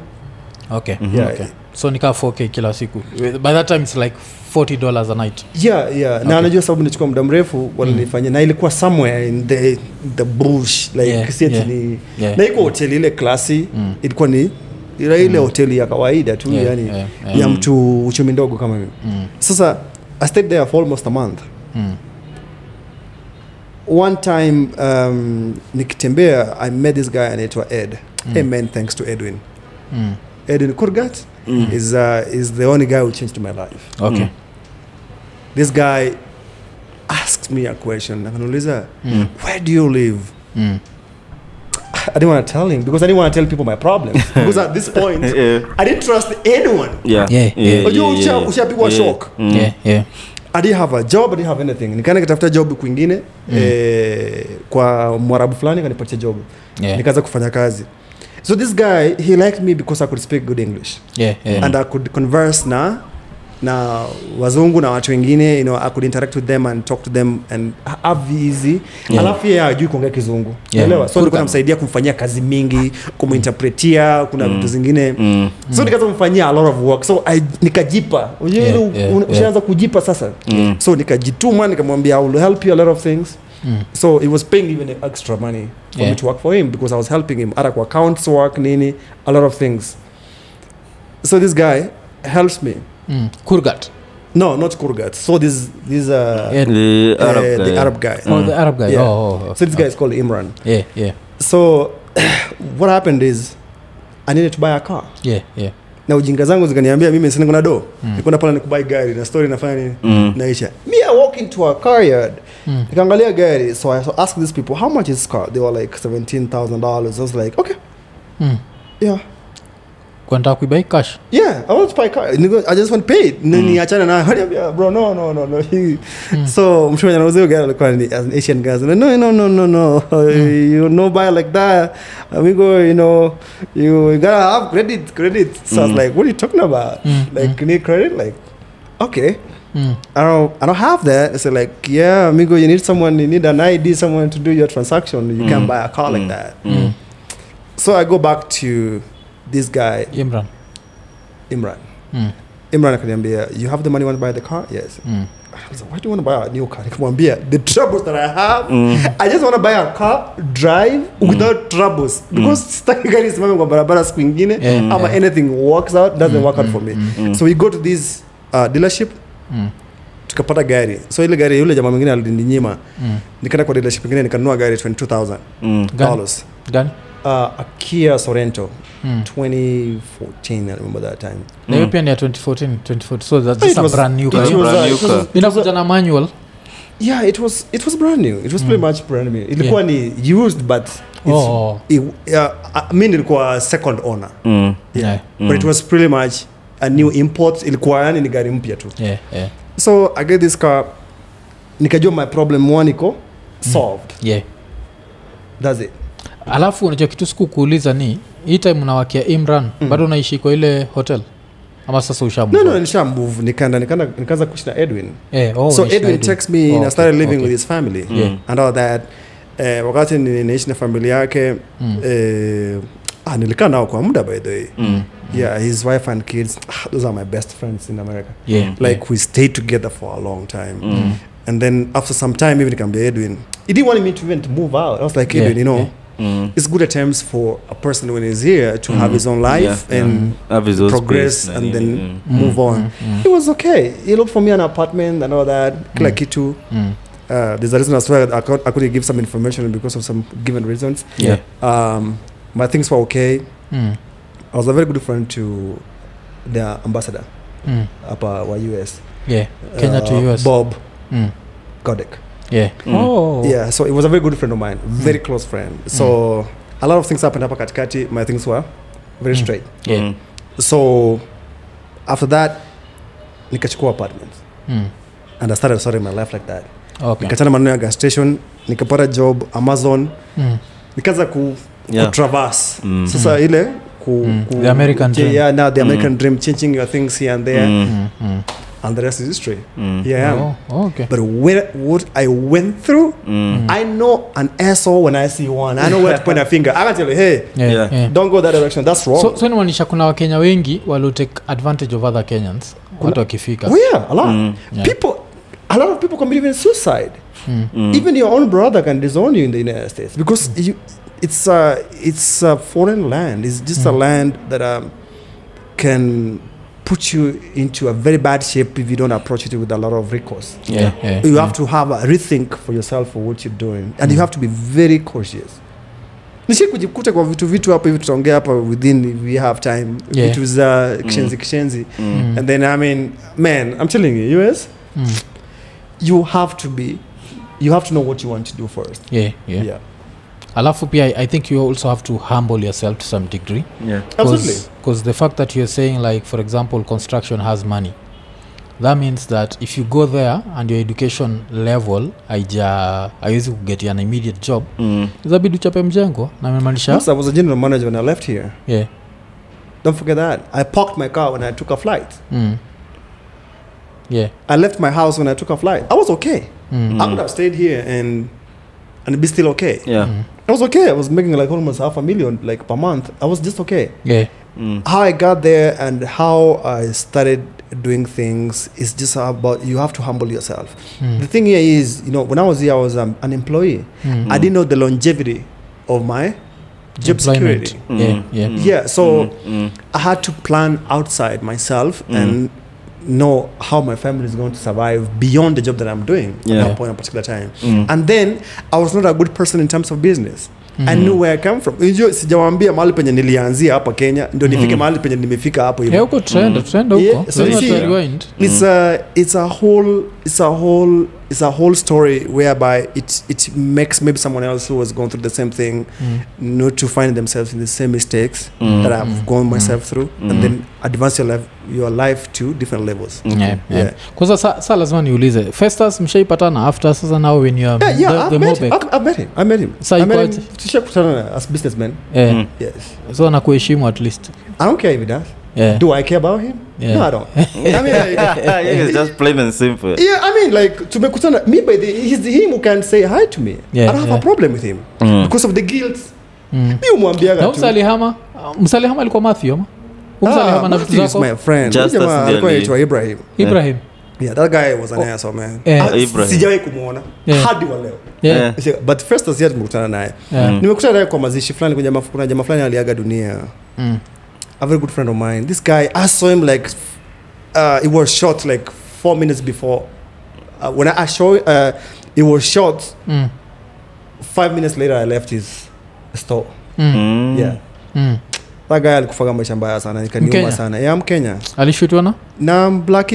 Speaker 1: Okay
Speaker 2: Mhm.
Speaker 3: yeah.
Speaker 1: Okay so nikaa 4k kila siku. By that time it's like 40 dollars a night.
Speaker 3: Yeah yeah. Na anajua sababu nichukua muda mrefu walinifanyia. Na ilikuwa somewhere in the the bush. Like
Speaker 1: Yeah, yeah,
Speaker 3: ni
Speaker 1: yeah.
Speaker 3: na iko hotel ile klasi
Speaker 1: Mm.
Speaker 3: ilikuwa ni ile mm. hoteli ya kawaida tu
Speaker 1: Yeah,
Speaker 3: yani
Speaker 1: yeah, yeah.
Speaker 3: ya mtu uchumi ndogo kama mimi
Speaker 1: mm.
Speaker 3: sasa I stayed there for almost a month
Speaker 1: Mm.
Speaker 3: one time um, nikitembea i met this guy anaitwa ed
Speaker 1: Mm.
Speaker 3: amen thanks to edwin
Speaker 1: Mm.
Speaker 3: edwin kurgat
Speaker 2: Mm.
Speaker 3: is, uh, is the only guy who changed my life
Speaker 1: okay
Speaker 2: Mm.
Speaker 3: this guy asked me a question akaniuliza
Speaker 1: Mm.
Speaker 3: where do you live
Speaker 1: Mm.
Speaker 3: I didn't want to tell him because i didn't want to tell people my problems [laughs] because at this point [laughs]
Speaker 2: Yeah.
Speaker 3: i didn't trust anyone
Speaker 2: Yeah.
Speaker 1: Yeah,
Speaker 2: Yeah,
Speaker 1: yeah.
Speaker 3: Unajua
Speaker 2: yeah, yeah.
Speaker 3: ushapigwa
Speaker 2: Yeah.
Speaker 3: shock.
Speaker 2: Mm.
Speaker 1: yeah yeah
Speaker 3: i didn't have a job i didn't have anything nikaenda kitafuta job kwingine
Speaker 1: Mm.
Speaker 3: eh, kwa mwarabu fulani kanipatia job
Speaker 1: yeah
Speaker 3: nikaanza kufanya kazi so this guy he liked me because i could speak good english
Speaker 1: yeah yeah
Speaker 3: and i could converse na na wazungu na watu wengine you know, i could interact with them and talk to them and have easy
Speaker 1: Yeah.
Speaker 3: alafu yeye ajui kuongea kizungu
Speaker 1: Yeah.
Speaker 3: So nilikuwa namsaidia kumfanyia kazi mingi kumuinterpretia kuna
Speaker 2: Mm.
Speaker 3: zingine
Speaker 2: Mm.
Speaker 3: so nikaanza kumfanyia a lot of work so I, nikajipa
Speaker 1: Yeah, yeah,
Speaker 3: un-
Speaker 1: yeah.
Speaker 3: ushaanza kujipa sasa
Speaker 2: Mm.
Speaker 3: so nikajituma nikamwambia i will help you a lot of things
Speaker 1: Mm.
Speaker 3: so he was paying even extra money for
Speaker 1: Yeah.
Speaker 3: me to work for him because i was helping him kwa accounts work nini a lot of things so this guy helps me
Speaker 1: Mm. kurgat
Speaker 3: no not kurgat so this this uh,
Speaker 1: Yeah.
Speaker 2: The
Speaker 3: uh,
Speaker 2: Arab guy.
Speaker 3: the arab guy
Speaker 1: oh the arab guy
Speaker 3: Yeah.
Speaker 1: oh, oh, oh.
Speaker 3: so this guy is called imran
Speaker 1: yeah yeah
Speaker 3: so [clears throat] what happened is i needed to buy a car
Speaker 1: yeah yeah
Speaker 3: na ujinga zangu zikaniambia mimi sina kuna do
Speaker 1: Mm.
Speaker 3: nikwenda pale nikubai gari na story nafanya nini
Speaker 2: Mm.
Speaker 3: naisha me i walk into a car yard
Speaker 1: Mm.
Speaker 3: nikaangalia gari so i asked these people how much is this car they were like $17000 i was like okay
Speaker 1: Mm.
Speaker 3: yeah
Speaker 1: kwenda kuibai cash
Speaker 3: yeah i want to buy car i just want to pay it Ni- niachane nayo Waniambia, bro no no no no He- so mtu mwenye anauzia hiyo gari alikuwa ni an asian so, no no no no no [laughs] you no buy like that amigo you know you, you gotta have credit credit so i was
Speaker 2: Mm.
Speaker 3: like what are you talking about
Speaker 1: Mm,
Speaker 3: like you need credit like okay
Speaker 1: mm.
Speaker 3: I don't I don't have that. It's like, yeah, amigo, you need someone, you need an ID, someone to do your transaction. You can't
Speaker 2: Mm.
Speaker 3: buy a car like
Speaker 2: Mm.
Speaker 3: that.
Speaker 2: Mm.
Speaker 3: So I go back to this guy,
Speaker 1: imran
Speaker 3: Imran.
Speaker 1: mm.
Speaker 3: Imran akaniambia, you have the money, want to buy the car? Yes.
Speaker 1: Mm.
Speaker 3: I was like, why do you want to buy a new car? Nikamwambia, the troubles that I have,
Speaker 2: Mm.
Speaker 3: I just want to buy a car, drive without troubles. Because sitaki gari simame kwa barabara siku ingine,
Speaker 1: Yeah,
Speaker 3: ama
Speaker 1: yeah.
Speaker 3: anything works out, doesn't
Speaker 1: Mm,
Speaker 3: work out
Speaker 1: mm,
Speaker 3: for me.
Speaker 1: mm,
Speaker 2: mm.
Speaker 3: So we go to this uh, dealership,
Speaker 1: Mm.
Speaker 3: tukapata gari. So ile gari yule jamaa mwingine alininyima.
Speaker 1: Mm.
Speaker 3: nikaenda kwa dealership ingine nikanunua gari 22000
Speaker 2: Mm.
Speaker 3: Dollars
Speaker 1: gani
Speaker 3: uh, Akia Kia Sorento
Speaker 1: Mm.
Speaker 3: 2014 I remember that time.
Speaker 1: Na hiyo
Speaker 2: Mm.
Speaker 1: pia ni ya 2014 2014 so that's just a brand new
Speaker 3: it
Speaker 1: car.
Speaker 2: was- brand new car.
Speaker 1: inakuja na manual.
Speaker 3: Yeah it was it was brand new. It was pretty much brand new. Ilikuwa ni used but it's,
Speaker 1: Oh.
Speaker 3: it, yeah, I mean ilikuwa second owner.
Speaker 2: Mm.
Speaker 1: yeah.
Speaker 2: Mm.
Speaker 3: but it was pretty much a new import. Ilikuwa yani ni gari mpya tu.
Speaker 1: Yeah yeah.
Speaker 3: So I get this car. Nikajua my problem one iko solved.
Speaker 1: Yeah.
Speaker 3: That's it
Speaker 1: alafu unajua kitu siku kuuliza ni hii time unawakia imran
Speaker 3: Mm.
Speaker 1: bado unaishi kwa ile hotel ama sasa usha
Speaker 3: no no nikaenda nikaanza kuishi na Edwin
Speaker 1: eh, oh,
Speaker 3: so edwin
Speaker 1: Edwin.
Speaker 3: me
Speaker 1: Oh,
Speaker 3: and i
Speaker 1: okay,
Speaker 3: started living
Speaker 1: okay.
Speaker 3: with his family
Speaker 2: Yeah.
Speaker 3: and all that eh, wakati ni- naishi na familia yake
Speaker 1: Mm.
Speaker 3: eh, ah, nilikaa nao kwa muda by the way
Speaker 2: Mm.
Speaker 3: yeah his wife and kids ah, those are my best friends in america
Speaker 1: yeah
Speaker 3: like we stayed together for a long time
Speaker 2: Mm.
Speaker 3: and then after some time even nikamwambia edwin he didn't want me to even to move out i was like
Speaker 1: Yeah,
Speaker 3: you know
Speaker 1: yeah.
Speaker 2: Mm.
Speaker 3: it's good attempts for a person when he's here to have
Speaker 2: Mm.
Speaker 3: his own life
Speaker 2: Yeah,
Speaker 3: and
Speaker 2: yeah.
Speaker 3: progress and then
Speaker 2: mm.
Speaker 3: move on
Speaker 1: mm,
Speaker 3: it was okay he looked for me an apartment and all that kila
Speaker 1: Mm.
Speaker 3: kitu
Speaker 1: mm,
Speaker 3: uh, there's a reason as well I, could, I couldn't give some information because of some given reasons
Speaker 2: Yeah.
Speaker 3: um, my things were okay
Speaker 1: mm,
Speaker 3: i was a very good friend to the ambassador
Speaker 1: mm.
Speaker 3: hapa wa us
Speaker 1: yeah kenya to
Speaker 3: uh,
Speaker 1: us
Speaker 3: bob
Speaker 1: mm.
Speaker 3: godek
Speaker 1: yeah
Speaker 2: Mm.
Speaker 1: oh
Speaker 3: yeah so it was a very good friend of mine very close friend so a lot of things happened hapa katikati my things were very
Speaker 1: Mm.
Speaker 3: straight
Speaker 1: yeah
Speaker 2: Mm.
Speaker 3: so after that nikachukua apartment
Speaker 1: mm.
Speaker 3: and i started starting my life like that
Speaker 1: okay
Speaker 3: nikachana maneno ya gas station nikapata job amazon
Speaker 1: mm.
Speaker 3: nikaanza ku,
Speaker 2: Yeah.
Speaker 3: kutraverse
Speaker 2: Mm.
Speaker 3: sasa ile ku,
Speaker 1: Mm.
Speaker 3: ku,
Speaker 1: The American
Speaker 3: yeah,
Speaker 1: dream.
Speaker 3: yeah now the american
Speaker 2: Mm.
Speaker 3: dream changing your things here and there
Speaker 2: Mm.
Speaker 1: Mm. Mm.
Speaker 3: And the rest is history
Speaker 2: Mm.
Speaker 3: here i am
Speaker 1: Oh, okay
Speaker 3: but when, what i went through
Speaker 2: Mm.
Speaker 3: i know an asshole when i see one i know where to point a [laughs] finger i can tell you hey
Speaker 1: yeah,
Speaker 2: Yeah.
Speaker 1: yeah.
Speaker 3: don't go that direction that's wrong
Speaker 1: so, so inamaanisha kuna wakenya wengi waliotake advantage of other kenyans watu wakifika
Speaker 3: oh yeah a lot
Speaker 2: Mm.
Speaker 1: Yeah.
Speaker 3: people a lot of people commit even suicide
Speaker 1: Mm.
Speaker 2: Mm.
Speaker 3: even your own brother can disown you in the united states because you it's a it's a foreign land it's just a
Speaker 1: Mm.
Speaker 3: land that um, can put you into a very bad shape if you don't approach it with a lot of recourse.
Speaker 1: Yeah, yeah.
Speaker 3: you have to have a rethink for yourself for what you're doing. And you have to be very cautious. Nishi kujikuta kwa vitu vitu hapa hivi tutaongea hapa within if we have time.
Speaker 1: Yeah.
Speaker 3: vitu za kishenzi kishenzi
Speaker 2: Mm.
Speaker 3: and then i mean man i'm telling you us
Speaker 1: Mm.
Speaker 3: you have to be you have to know what you want to do first.
Speaker 1: Yeah, yeah.
Speaker 3: yeah
Speaker 1: alafu pia I, i think you also have to humble yourself to some degree
Speaker 2: Yeah.
Speaker 1: the fact that you're saying like for example construction has money that means that if you go there and your education level aija haiwezi kugetia an immediate job
Speaker 2: Mm.
Speaker 1: zabidi uchape mjengo na memaanisha
Speaker 3: Yes, I was a general manager when I left here.
Speaker 1: yeah.
Speaker 3: Don't forget that. I parked my car when I took a flight.
Speaker 1: mm. yeah.
Speaker 3: I left my house when I took a flight. I was okay.
Speaker 1: Mm.
Speaker 3: I would have stayed here and and be still okay.
Speaker 2: Yeah.
Speaker 1: Mm.
Speaker 3: I was okay. I was making like almost half a million like per month. I was just okay.
Speaker 1: yeah.
Speaker 2: Mm.
Speaker 3: How I got there and how I started doing things is just about you have to humble yourself.
Speaker 1: Mm.
Speaker 3: The thing here is, you know, when I was here, I was um, an employee.
Speaker 1: Mm.
Speaker 3: I didn't know the longevity of my job
Speaker 1: Employment.
Speaker 3: security.
Speaker 1: Yeah,
Speaker 2: Mm.
Speaker 1: yeah.
Speaker 2: Mm.
Speaker 3: Yeah, so
Speaker 2: Mm. Mm.
Speaker 3: I had to plan outside myself
Speaker 2: Mm.
Speaker 3: and know how my family is going to survive beyond the job that I'm doing
Speaker 2: Yeah.
Speaker 3: at that point at a particular time.
Speaker 2: Mm.
Speaker 3: And then I was not a good person in terms of business. I
Speaker 1: Mm.
Speaker 3: knew where I come from. Unajua sijawambia mahali penye nilianzia hapa Kenya ndio nifike
Speaker 2: Mm.
Speaker 3: mahali penye nimefika hapo hivyo.
Speaker 1: huko trend
Speaker 2: Mm.
Speaker 1: trend huko
Speaker 3: Yeah, so you see- It's a it's a whole it's a whole it's a whole story whereby it it makes maybe someone else who has gone through the same thing
Speaker 1: Mm.
Speaker 3: not to find themselves in the same mistakes
Speaker 2: Mm.
Speaker 3: that I've
Speaker 1: Mm.
Speaker 3: gone myself through
Speaker 2: Mm.
Speaker 3: and then advance your life your life to different levels.
Speaker 2: Okay.
Speaker 1: Yeah, yeah.
Speaker 3: Yeah.
Speaker 1: kwanza sa, sa lazima niulize festus mshaipatana after sasa now when youare
Speaker 3: Yeah, yeah,
Speaker 1: the, the
Speaker 3: met him.
Speaker 1: I,
Speaker 3: I've, I've met him. I met him.
Speaker 1: so
Speaker 3: I met him. Tushakutana as businessman
Speaker 1: yeah.
Speaker 2: Mm.
Speaker 3: Yes.
Speaker 1: so nakuheshimu at least
Speaker 3: I don't care if he does.
Speaker 1: Yeah.
Speaker 3: Do I care about him?
Speaker 1: Yeah.
Speaker 3: No, I don't. [laughs] I mean, like, [laughs]
Speaker 2: it's just plain and simple.
Speaker 3: yeah, I mean, like, tumekutana. Me, by the, he's the him who can say hi to me.
Speaker 1: Yeah,
Speaker 3: I don't have
Speaker 1: yeah.
Speaker 3: a problem with him
Speaker 2: Mm.
Speaker 3: because of the guilt.
Speaker 1: mm.
Speaker 3: Mi umwambiaga
Speaker 1: na
Speaker 3: tu.
Speaker 1: msalihama alikuwa Matthew ama msalihama
Speaker 3: Ah,
Speaker 1: na vitu zako
Speaker 3: my friend.
Speaker 2: Just as
Speaker 3: alikuwa anaitwa Ibrahim.
Speaker 1: ibrahim
Speaker 3: Yeah, that guy was an
Speaker 1: Oh.
Speaker 3: asshole, man. Ah,
Speaker 2: Ibrahim.
Speaker 3: Sijawahi kumuona
Speaker 1: Yeah.
Speaker 3: hadi wa leo.
Speaker 1: yeah.
Speaker 2: Yeah.
Speaker 3: But first as yet tumekutana naye.
Speaker 1: Yeah.
Speaker 2: Mm.
Speaker 3: Nimekutana naye kwa mazishi fulani kuna jamaa kuna jamaa fulani aliaga dunia.
Speaker 1: Mm.
Speaker 3: A very good friend of mine. This guy, I saw him like, uh, it was shot like four minutes before. Uh, when I, I saw uh, it was shot,
Speaker 1: Mm.
Speaker 3: five minutes later, I left his store.
Speaker 1: Mm.
Speaker 2: Mm.
Speaker 3: Yeah.
Speaker 1: Mm.
Speaker 3: That guy alikufaga maisha mbaya sana, nikaniuma sana. Yeah, Mkenya. Kenya.
Speaker 1: alishutwa na
Speaker 3: Na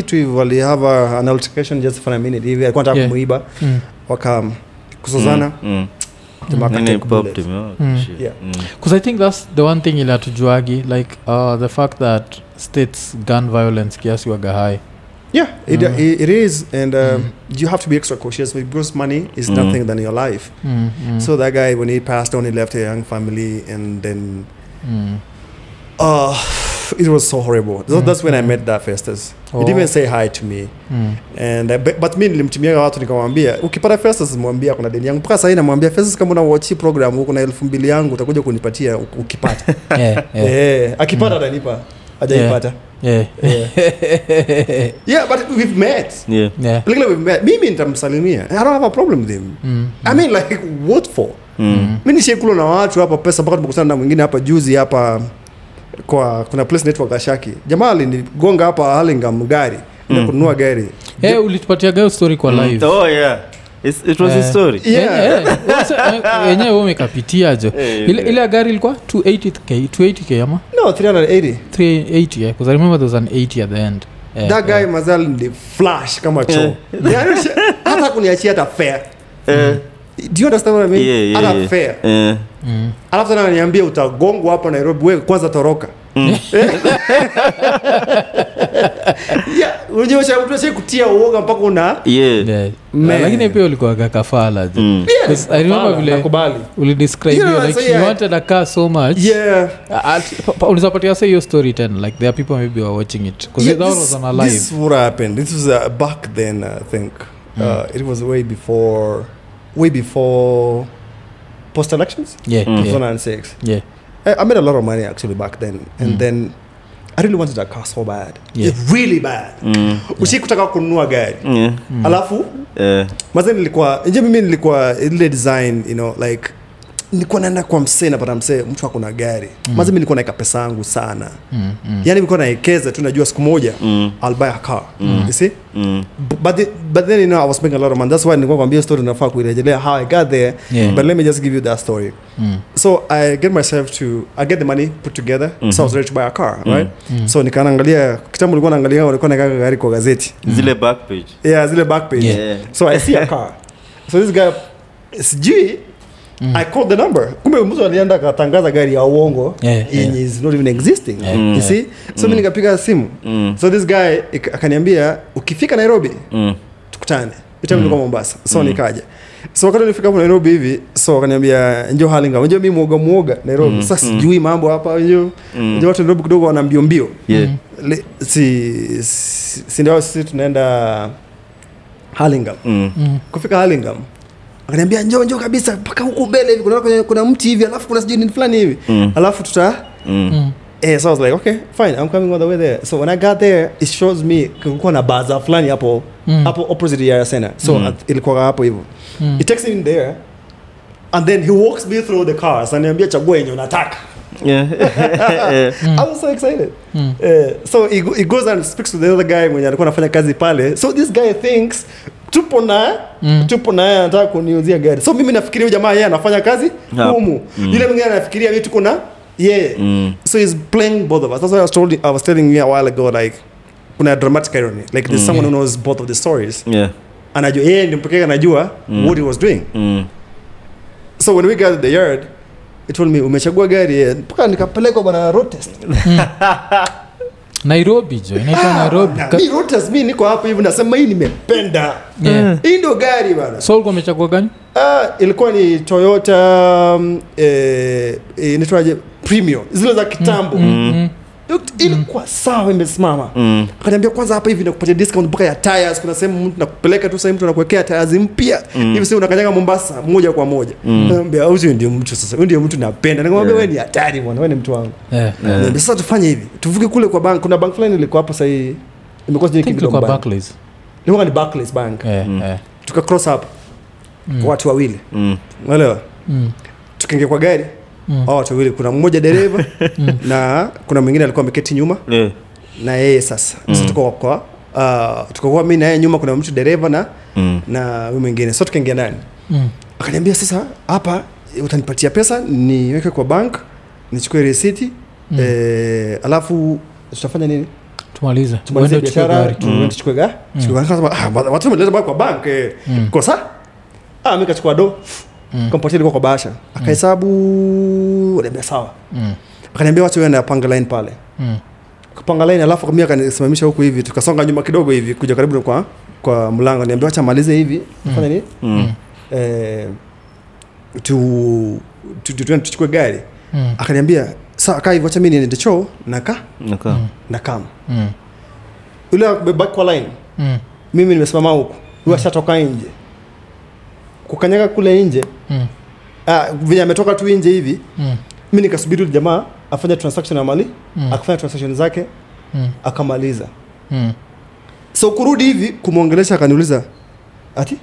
Speaker 3: tu hivyo alihave an altercation just for a minute hivi. Alikuwa anataka
Speaker 1: Yeah.
Speaker 3: kumuiba,
Speaker 1: mm.
Speaker 3: waka kusozana.
Speaker 2: Mm.
Speaker 3: jamaa
Speaker 2: Nini
Speaker 3: akatake bullet.
Speaker 2: him out?
Speaker 1: Mm.
Speaker 2: Shit.
Speaker 3: Yeah.
Speaker 2: Mm.
Speaker 1: because i think that's the one thing ile hatujuagi like uh, the fact that states gun violence kiasi waga high
Speaker 3: Yeah, it,
Speaker 1: Mm.
Speaker 3: it, it is, and um,
Speaker 1: Mm.
Speaker 3: you have to be extra cautious because money is
Speaker 2: Mm.
Speaker 3: nothing than your life.
Speaker 1: mm. Mm.
Speaker 3: So that guy, when he passed on, he left a young family, and then
Speaker 1: mm.
Speaker 3: uh, it was so horrible. Mm. that's when i met that festus he didn't even say hi to me.
Speaker 1: Mm.
Speaker 3: and uh, but, but mi nilimtumiaga watu nikamwambia ukipata festus mwambia kuna deni yangu. Mpaka sasa namwambia festus kama una watch program huko na elfu mbili yangu utakuja kunipatia ukipata. [laughs]
Speaker 1: Yeah, yeah,
Speaker 3: Eh, akipata atanipa. Ajaipata
Speaker 1: yeah. [laughs]
Speaker 3: yeah. But we've met.
Speaker 2: Yeah.
Speaker 1: Yeah.
Speaker 3: like, like we've met. Mimi nitamsalimia. I don't have a problem with him.
Speaker 1: Mm.
Speaker 3: i mean like what for?
Speaker 2: Mm.
Speaker 3: mi nishaikula na watu hapa pesa mpaka tumekutana na mwingine hapa juzi hapa kwa kuna place naitwa gashaki jamaa alinigonga hapa halingam gari mm. kununua gari.
Speaker 1: Hey, ulitupatia gayo story kwa live.
Speaker 2: Oh yeah. It's, it was
Speaker 1: Eh.
Speaker 2: story.
Speaker 1: Eh, eh, eh,
Speaker 2: Eh,
Speaker 1: ile,
Speaker 2: eh.
Speaker 1: ile gari ilikuwa 280k 280k ama?
Speaker 3: No 380
Speaker 1: 380 yeah, 'cause I remember there was an 80 at the end. Eh,
Speaker 3: that
Speaker 1: eh.
Speaker 3: guy mazal ni flash kama choo. Yaani, hata kuniachia hata fair
Speaker 2: Eh,
Speaker 3: do you understand what I mean
Speaker 2: yeah, yeah, yeah.
Speaker 3: fair
Speaker 2: yeah.
Speaker 1: Mm.
Speaker 3: alafu tena ananiambia utagongwa hapa nairobi we kwanza toroka yeah mtu ashai kutia uoga mpaka una
Speaker 2: yeah.
Speaker 1: Yeah. Lakini pia ulikuwaga kafala
Speaker 2: Mm.
Speaker 1: remember vile
Speaker 3: nakubali
Speaker 1: ulidescribe
Speaker 3: You
Speaker 1: like you wanted a car so much
Speaker 3: yeah
Speaker 1: ulizapatia sa hiyo story tena like there are people maybe were watching it because
Speaker 3: Yeah,
Speaker 1: that
Speaker 3: this,
Speaker 1: was on a live
Speaker 3: this what happened. This was uh, back then, I think. Uh, it was way before, way before post elections.
Speaker 1: yeah,
Speaker 2: Mm.
Speaker 3: 2006.
Speaker 1: yeah.
Speaker 3: I, I made a lot of money actually back then, and then I really wanted a car so bad,
Speaker 1: Yeah.
Speaker 3: really bad.
Speaker 2: Mm.
Speaker 3: Ushi kutaka kununua gari,
Speaker 2: Yeah.
Speaker 3: alafu
Speaker 2: yeah.
Speaker 3: maze nilikuwa nje, mimi nilikuwa ile design, you know, like nilikuwa naenda kwa msee napata msee mtu akuna gari mm. maze mi nilikuwa naeka pesa yangu sana
Speaker 1: Mm, mm.
Speaker 3: yani nilikuwa naekeza tu najua siku moja
Speaker 2: Mm.
Speaker 3: I'll buy a car you see
Speaker 2: mm.
Speaker 3: But, the, but then you know I was making a lot of money that's why nilikuwa kwambia story nafaa kuirejelea how I got there
Speaker 1: Yeah.
Speaker 3: but let me just give you that story
Speaker 1: Mm.
Speaker 3: so I get myself to I get the money put together so I was ready to buy a car right
Speaker 1: Mm.
Speaker 3: so nikaangalia kitambo nilikuwa naangalia walikuwa naeka gari kwa gazeti
Speaker 2: zile back page
Speaker 3: yeah zile back page
Speaker 2: Yeah.
Speaker 3: so I see a car so this guy sijui I called the number kumbe mtu alienda akatangaza gari ya uongo
Speaker 1: Yeah,
Speaker 3: yeah. is not even existing
Speaker 1: Yeah.
Speaker 3: you
Speaker 1: Mm.
Speaker 3: see so mi nikapiga simu
Speaker 2: Mm.
Speaker 3: so this guy akaniambia ukifika nairobi
Speaker 2: Mm.
Speaker 3: tukutane vitam nilikuwa mombasa so nikaja so wakati nilifika hapo nairobi hivi so wakaniambia njo halinga unajua mi mwoga mwoga nairobi sasa sijui mambo hapa njo mm. watu nairobi kidogo wana mbio mbio
Speaker 2: Yeah.
Speaker 3: Le- si si si ndio sisi tunaenda halingam
Speaker 2: Mm.
Speaker 1: Mm.
Speaker 3: kufika Hurlingham akaniambia njoo njoo kabisa mpaka huku mbele hivi kuna, kuna, kuna mti hivi alafu kuna sijui nini fulani hivi
Speaker 2: Mm.
Speaker 3: alafu tuta
Speaker 2: Mm.
Speaker 1: Mm.
Speaker 3: Eh, so I was like, okay, fine, I'm coming all the way there. So when I got there, it shows me kulikuwa na baza fulani hapo
Speaker 1: Mm.
Speaker 3: hapo opposite ya Center. So
Speaker 2: Mm.
Speaker 3: at- ilikuwa hapo hivyo.
Speaker 1: Mm.
Speaker 3: He takes me in there and then he walks me through the cars ananiambia chagua yenye unataka.
Speaker 2: Yeah. [laughs]
Speaker 3: I was so excited.
Speaker 1: Mm.
Speaker 3: Uh, so he, he goes and speaks to the other guy mwenye alikuwa anafanya kazi pale. So this guy thinks tupo naye
Speaker 1: Mm.
Speaker 3: tupo naye anataka kuniuzia gari. So mimi nafikiria huyu jamaa yeye anafanya kazi humu.
Speaker 2: Mm.
Speaker 3: Yule mwingine anafikiria mimi tuko na yeye.
Speaker 2: Mm.
Speaker 3: So he's playing both of us. That's why I was told I was telling you a while ago, like kuna dramatic irony. Like there's someone who knows both of the stories.
Speaker 2: Yeah.
Speaker 3: Anajua yeye ndio pekee anajua what he was doing.
Speaker 2: Mm.
Speaker 3: So when we got to the yard, he told me umechagua gari mpaka nikapelekwa bana road test. [laughs] [laughs]
Speaker 1: nairobi jo inaitwa nairobi
Speaker 3: Na mi niko hapa hivi nasema hii nimependa.
Speaker 1: Yeah.
Speaker 3: Hii ndio gari bana.
Speaker 1: so ulikuwa umechagua gani
Speaker 3: Ah, ilikuwa ni Toyota um, eh, inaitwaje premium. Zile za kitambo.
Speaker 1: Mm.
Speaker 3: Looked- ilikuwa sawa imesimama.
Speaker 2: Mm.
Speaker 3: akaniambia kwanza hapa hivi nakupatia discount mpaka ya tires kuna sehemu mtu nakupeleka tu sehemu mtu anakuwekea tires mpya
Speaker 2: Mm.
Speaker 3: hivi sasa unakanyaga Mombasa moja kwa moja
Speaker 2: Mm.
Speaker 3: naambia au ndio mtu sasa huyu ndio mtu napenda nikamwambia
Speaker 2: Yeah.
Speaker 3: wewe ni hatari bwana wewe ni mtu wangu
Speaker 1: Yeah.
Speaker 2: Yeah.
Speaker 3: Niambia, sasa tufanye hivi tuvuke kule kwa bank kuna bank fulani ilikuwa hapo sasa hii imekuwa sijui kidogo
Speaker 1: Barclays.
Speaker 3: ilikuwa ni Barclays Bank
Speaker 1: Yeah,
Speaker 2: Mm.
Speaker 1: yeah.
Speaker 3: tuka cross up
Speaker 1: Mm.
Speaker 3: kwa watu wawili
Speaker 2: Mm.
Speaker 3: unaelewa
Speaker 1: Mm.
Speaker 3: tukaingia kwa gari
Speaker 1: Mm.
Speaker 3: hao watu wawili kuna mmoja dereva [laughs] na kuna mwingine alikuwa ameketi nyuma
Speaker 2: Yeah.
Speaker 3: na yeye sasa sasa tuko kwa uh, tuko mi naye nyuma kuna mtu dereva na
Speaker 2: Mm.
Speaker 3: na huyu mwingine so tukaingia ndani
Speaker 1: Mm.
Speaker 3: akaniambia sasa hapa utanipatia pesa niweke kwa bank nichukue resiti
Speaker 1: Mm.
Speaker 3: e, alafu tutafanya nini
Speaker 1: tumalize
Speaker 3: tumalize biashara tuchukue gari. Akasema, ah, watu wameleta kwa bank eh,
Speaker 1: Mm.
Speaker 3: kosa ah mi kachukua do
Speaker 1: Mm.
Speaker 3: ilikuwa kwa bahasha akahesabu niambia sawa
Speaker 1: Mm.
Speaker 3: akaniambia wacha wende line pale
Speaker 1: Mm.
Speaker 3: kapanga line alafu mi akanisimamisha huku hivi tukasonga nyuma kidogo hivi kuja karibu kwa kwa mlango niambia wacha malize hivi fanya nini
Speaker 2: Mm.
Speaker 3: eh, tu tu- tu- tuchukue gari
Speaker 1: Mm.
Speaker 3: akaniambia sa kaa hivi wacha mi niende choo naka
Speaker 2: Nakaa.
Speaker 3: nakam
Speaker 1: Mm.
Speaker 3: yule amebaki kwa line
Speaker 1: Mm.
Speaker 3: mimi nimesimama huku huyu ashatoka nje kukanyaga kule nje
Speaker 1: Mm.
Speaker 3: uh, venye ametoka tu nje hivi
Speaker 1: Mm.
Speaker 3: mi nikasubiri jamaa afanye transaction ya mali
Speaker 1: Mm.
Speaker 3: akafanya transaction zake
Speaker 1: Mm.
Speaker 3: akamaliza
Speaker 1: Mm.
Speaker 3: so kurudi hivi kumwongelesha akaniuliza ati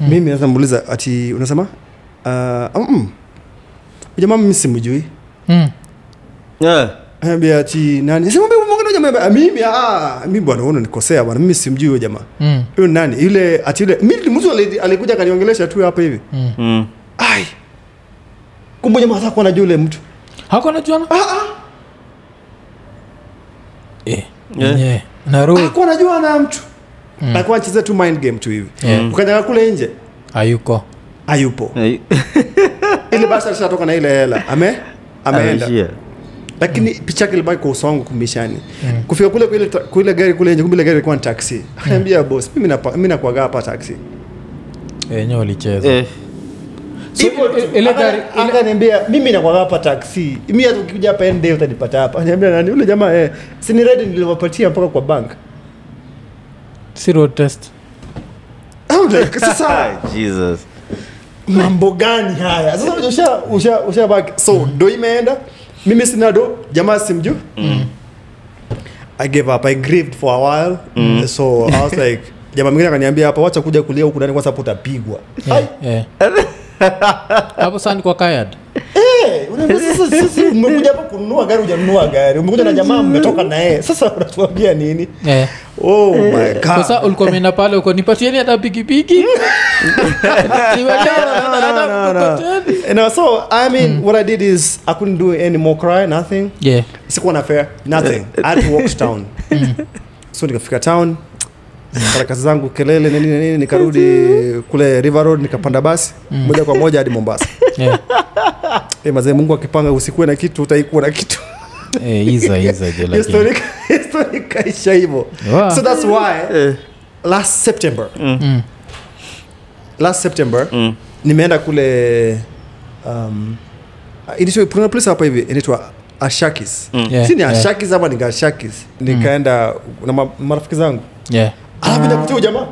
Speaker 1: Mm.
Speaker 3: mimi naweza muuliza ati unasema uh, mm. jamaa mimi simjui
Speaker 1: Mm.
Speaker 2: Yeah.
Speaker 3: Anambia ati nani? Sema mimi mbona jamaa ah, mimi ah mimi bwana unaona nikosea bwana mimi simjui huyo jamaa.
Speaker 1: Mm.
Speaker 3: Huyo nani? Yule ati yule mimi mtu alikuja akaniongelesha tu hapa hivi.
Speaker 1: Mm.
Speaker 2: Mm.
Speaker 3: Ai. Kumbe jamaa hata kwa anajua yule mtu.
Speaker 1: hako najuana
Speaker 3: Ah ah.
Speaker 1: eh.
Speaker 2: Yeah.
Speaker 1: yeah. roho.
Speaker 3: Hako anajua na mtu. Mm. Alikuwa anacheza tu mind game tu hivi.
Speaker 1: Yeah.
Speaker 3: Ukaja kule nje
Speaker 1: hayuko
Speaker 3: hayupo.
Speaker 2: Eh, [laughs]
Speaker 3: Ile basi alishatoka na ile hela. Ame ameenda.
Speaker 2: ameishia.
Speaker 3: Lakini picha yake ilibaki kwa uso wangu kumishani. Kufika kule kule kule gari kule nje kumbile gari ilikuwa ni taxi. Akaniambia boss, mimi na mimi nakuaga hapa taxi.
Speaker 1: wenyewe walicheza
Speaker 2: Eh,
Speaker 1: So,
Speaker 3: akaniambia mimi nakwaga hapa taksi mi hata ukikuja hapa ende utanipata hapa. Akaniambia nani? Ule jamaa eh, sini redi niliwapatia mpaka kwa bank.
Speaker 1: Si road test.
Speaker 3: Like, sasa [laughs]
Speaker 2: ah, Jesus.
Speaker 3: mambo gani haya? Sasa usha usha usha baki so do imeenda mimi sina do jamaa simju I gave up. I grieved for a while. So I was [laughs] like jamaa mingine akaniambia hapa wacha kuja kulia huku ndani kwanza sababu utapigwa.
Speaker 1: Yeah, yeah. [laughs] hapo kwa kayad
Speaker 3: Eh, unaambia sasa sisi umekuja hapa kununua gari hujanunua gari. Umekuja na jamaa mmetoka na yeye. Sasa unatuambia nini?
Speaker 1: Yeah.
Speaker 3: oh my god.
Speaker 1: Sasa ulikuwa umeenda pale uko nipatieni hata pikipiki. [laughs]
Speaker 3: Know, so I mean, what I did is I couldn't do any more cry, nothing.
Speaker 1: yeah.
Speaker 3: Sikuwa na fare, nothing. I had to walk to town. [laughs] so nikafika town fanya kazi zangu kelele nini na nini nikarudi kule river road nikapanda basi moja kwa moja hadi mombasa
Speaker 1: yeah.
Speaker 3: e, mazee mungu akipanga usikuwe na kitu utaikuwa na kitu kaisha ikaisha hivyo
Speaker 1: Wow.
Speaker 3: so that's why
Speaker 2: Eh,
Speaker 3: last september
Speaker 1: Mm.
Speaker 3: last september
Speaker 2: mm.
Speaker 3: nimeenda kule um, kuna place hapa hivi inaitwa ashakis
Speaker 1: Yeah,
Speaker 3: si ni
Speaker 1: yeah.
Speaker 3: ama ni gashakis nikaenda na marafiki zangu
Speaker 1: yeah.
Speaker 3: Alafu nikakutia huyu jamaa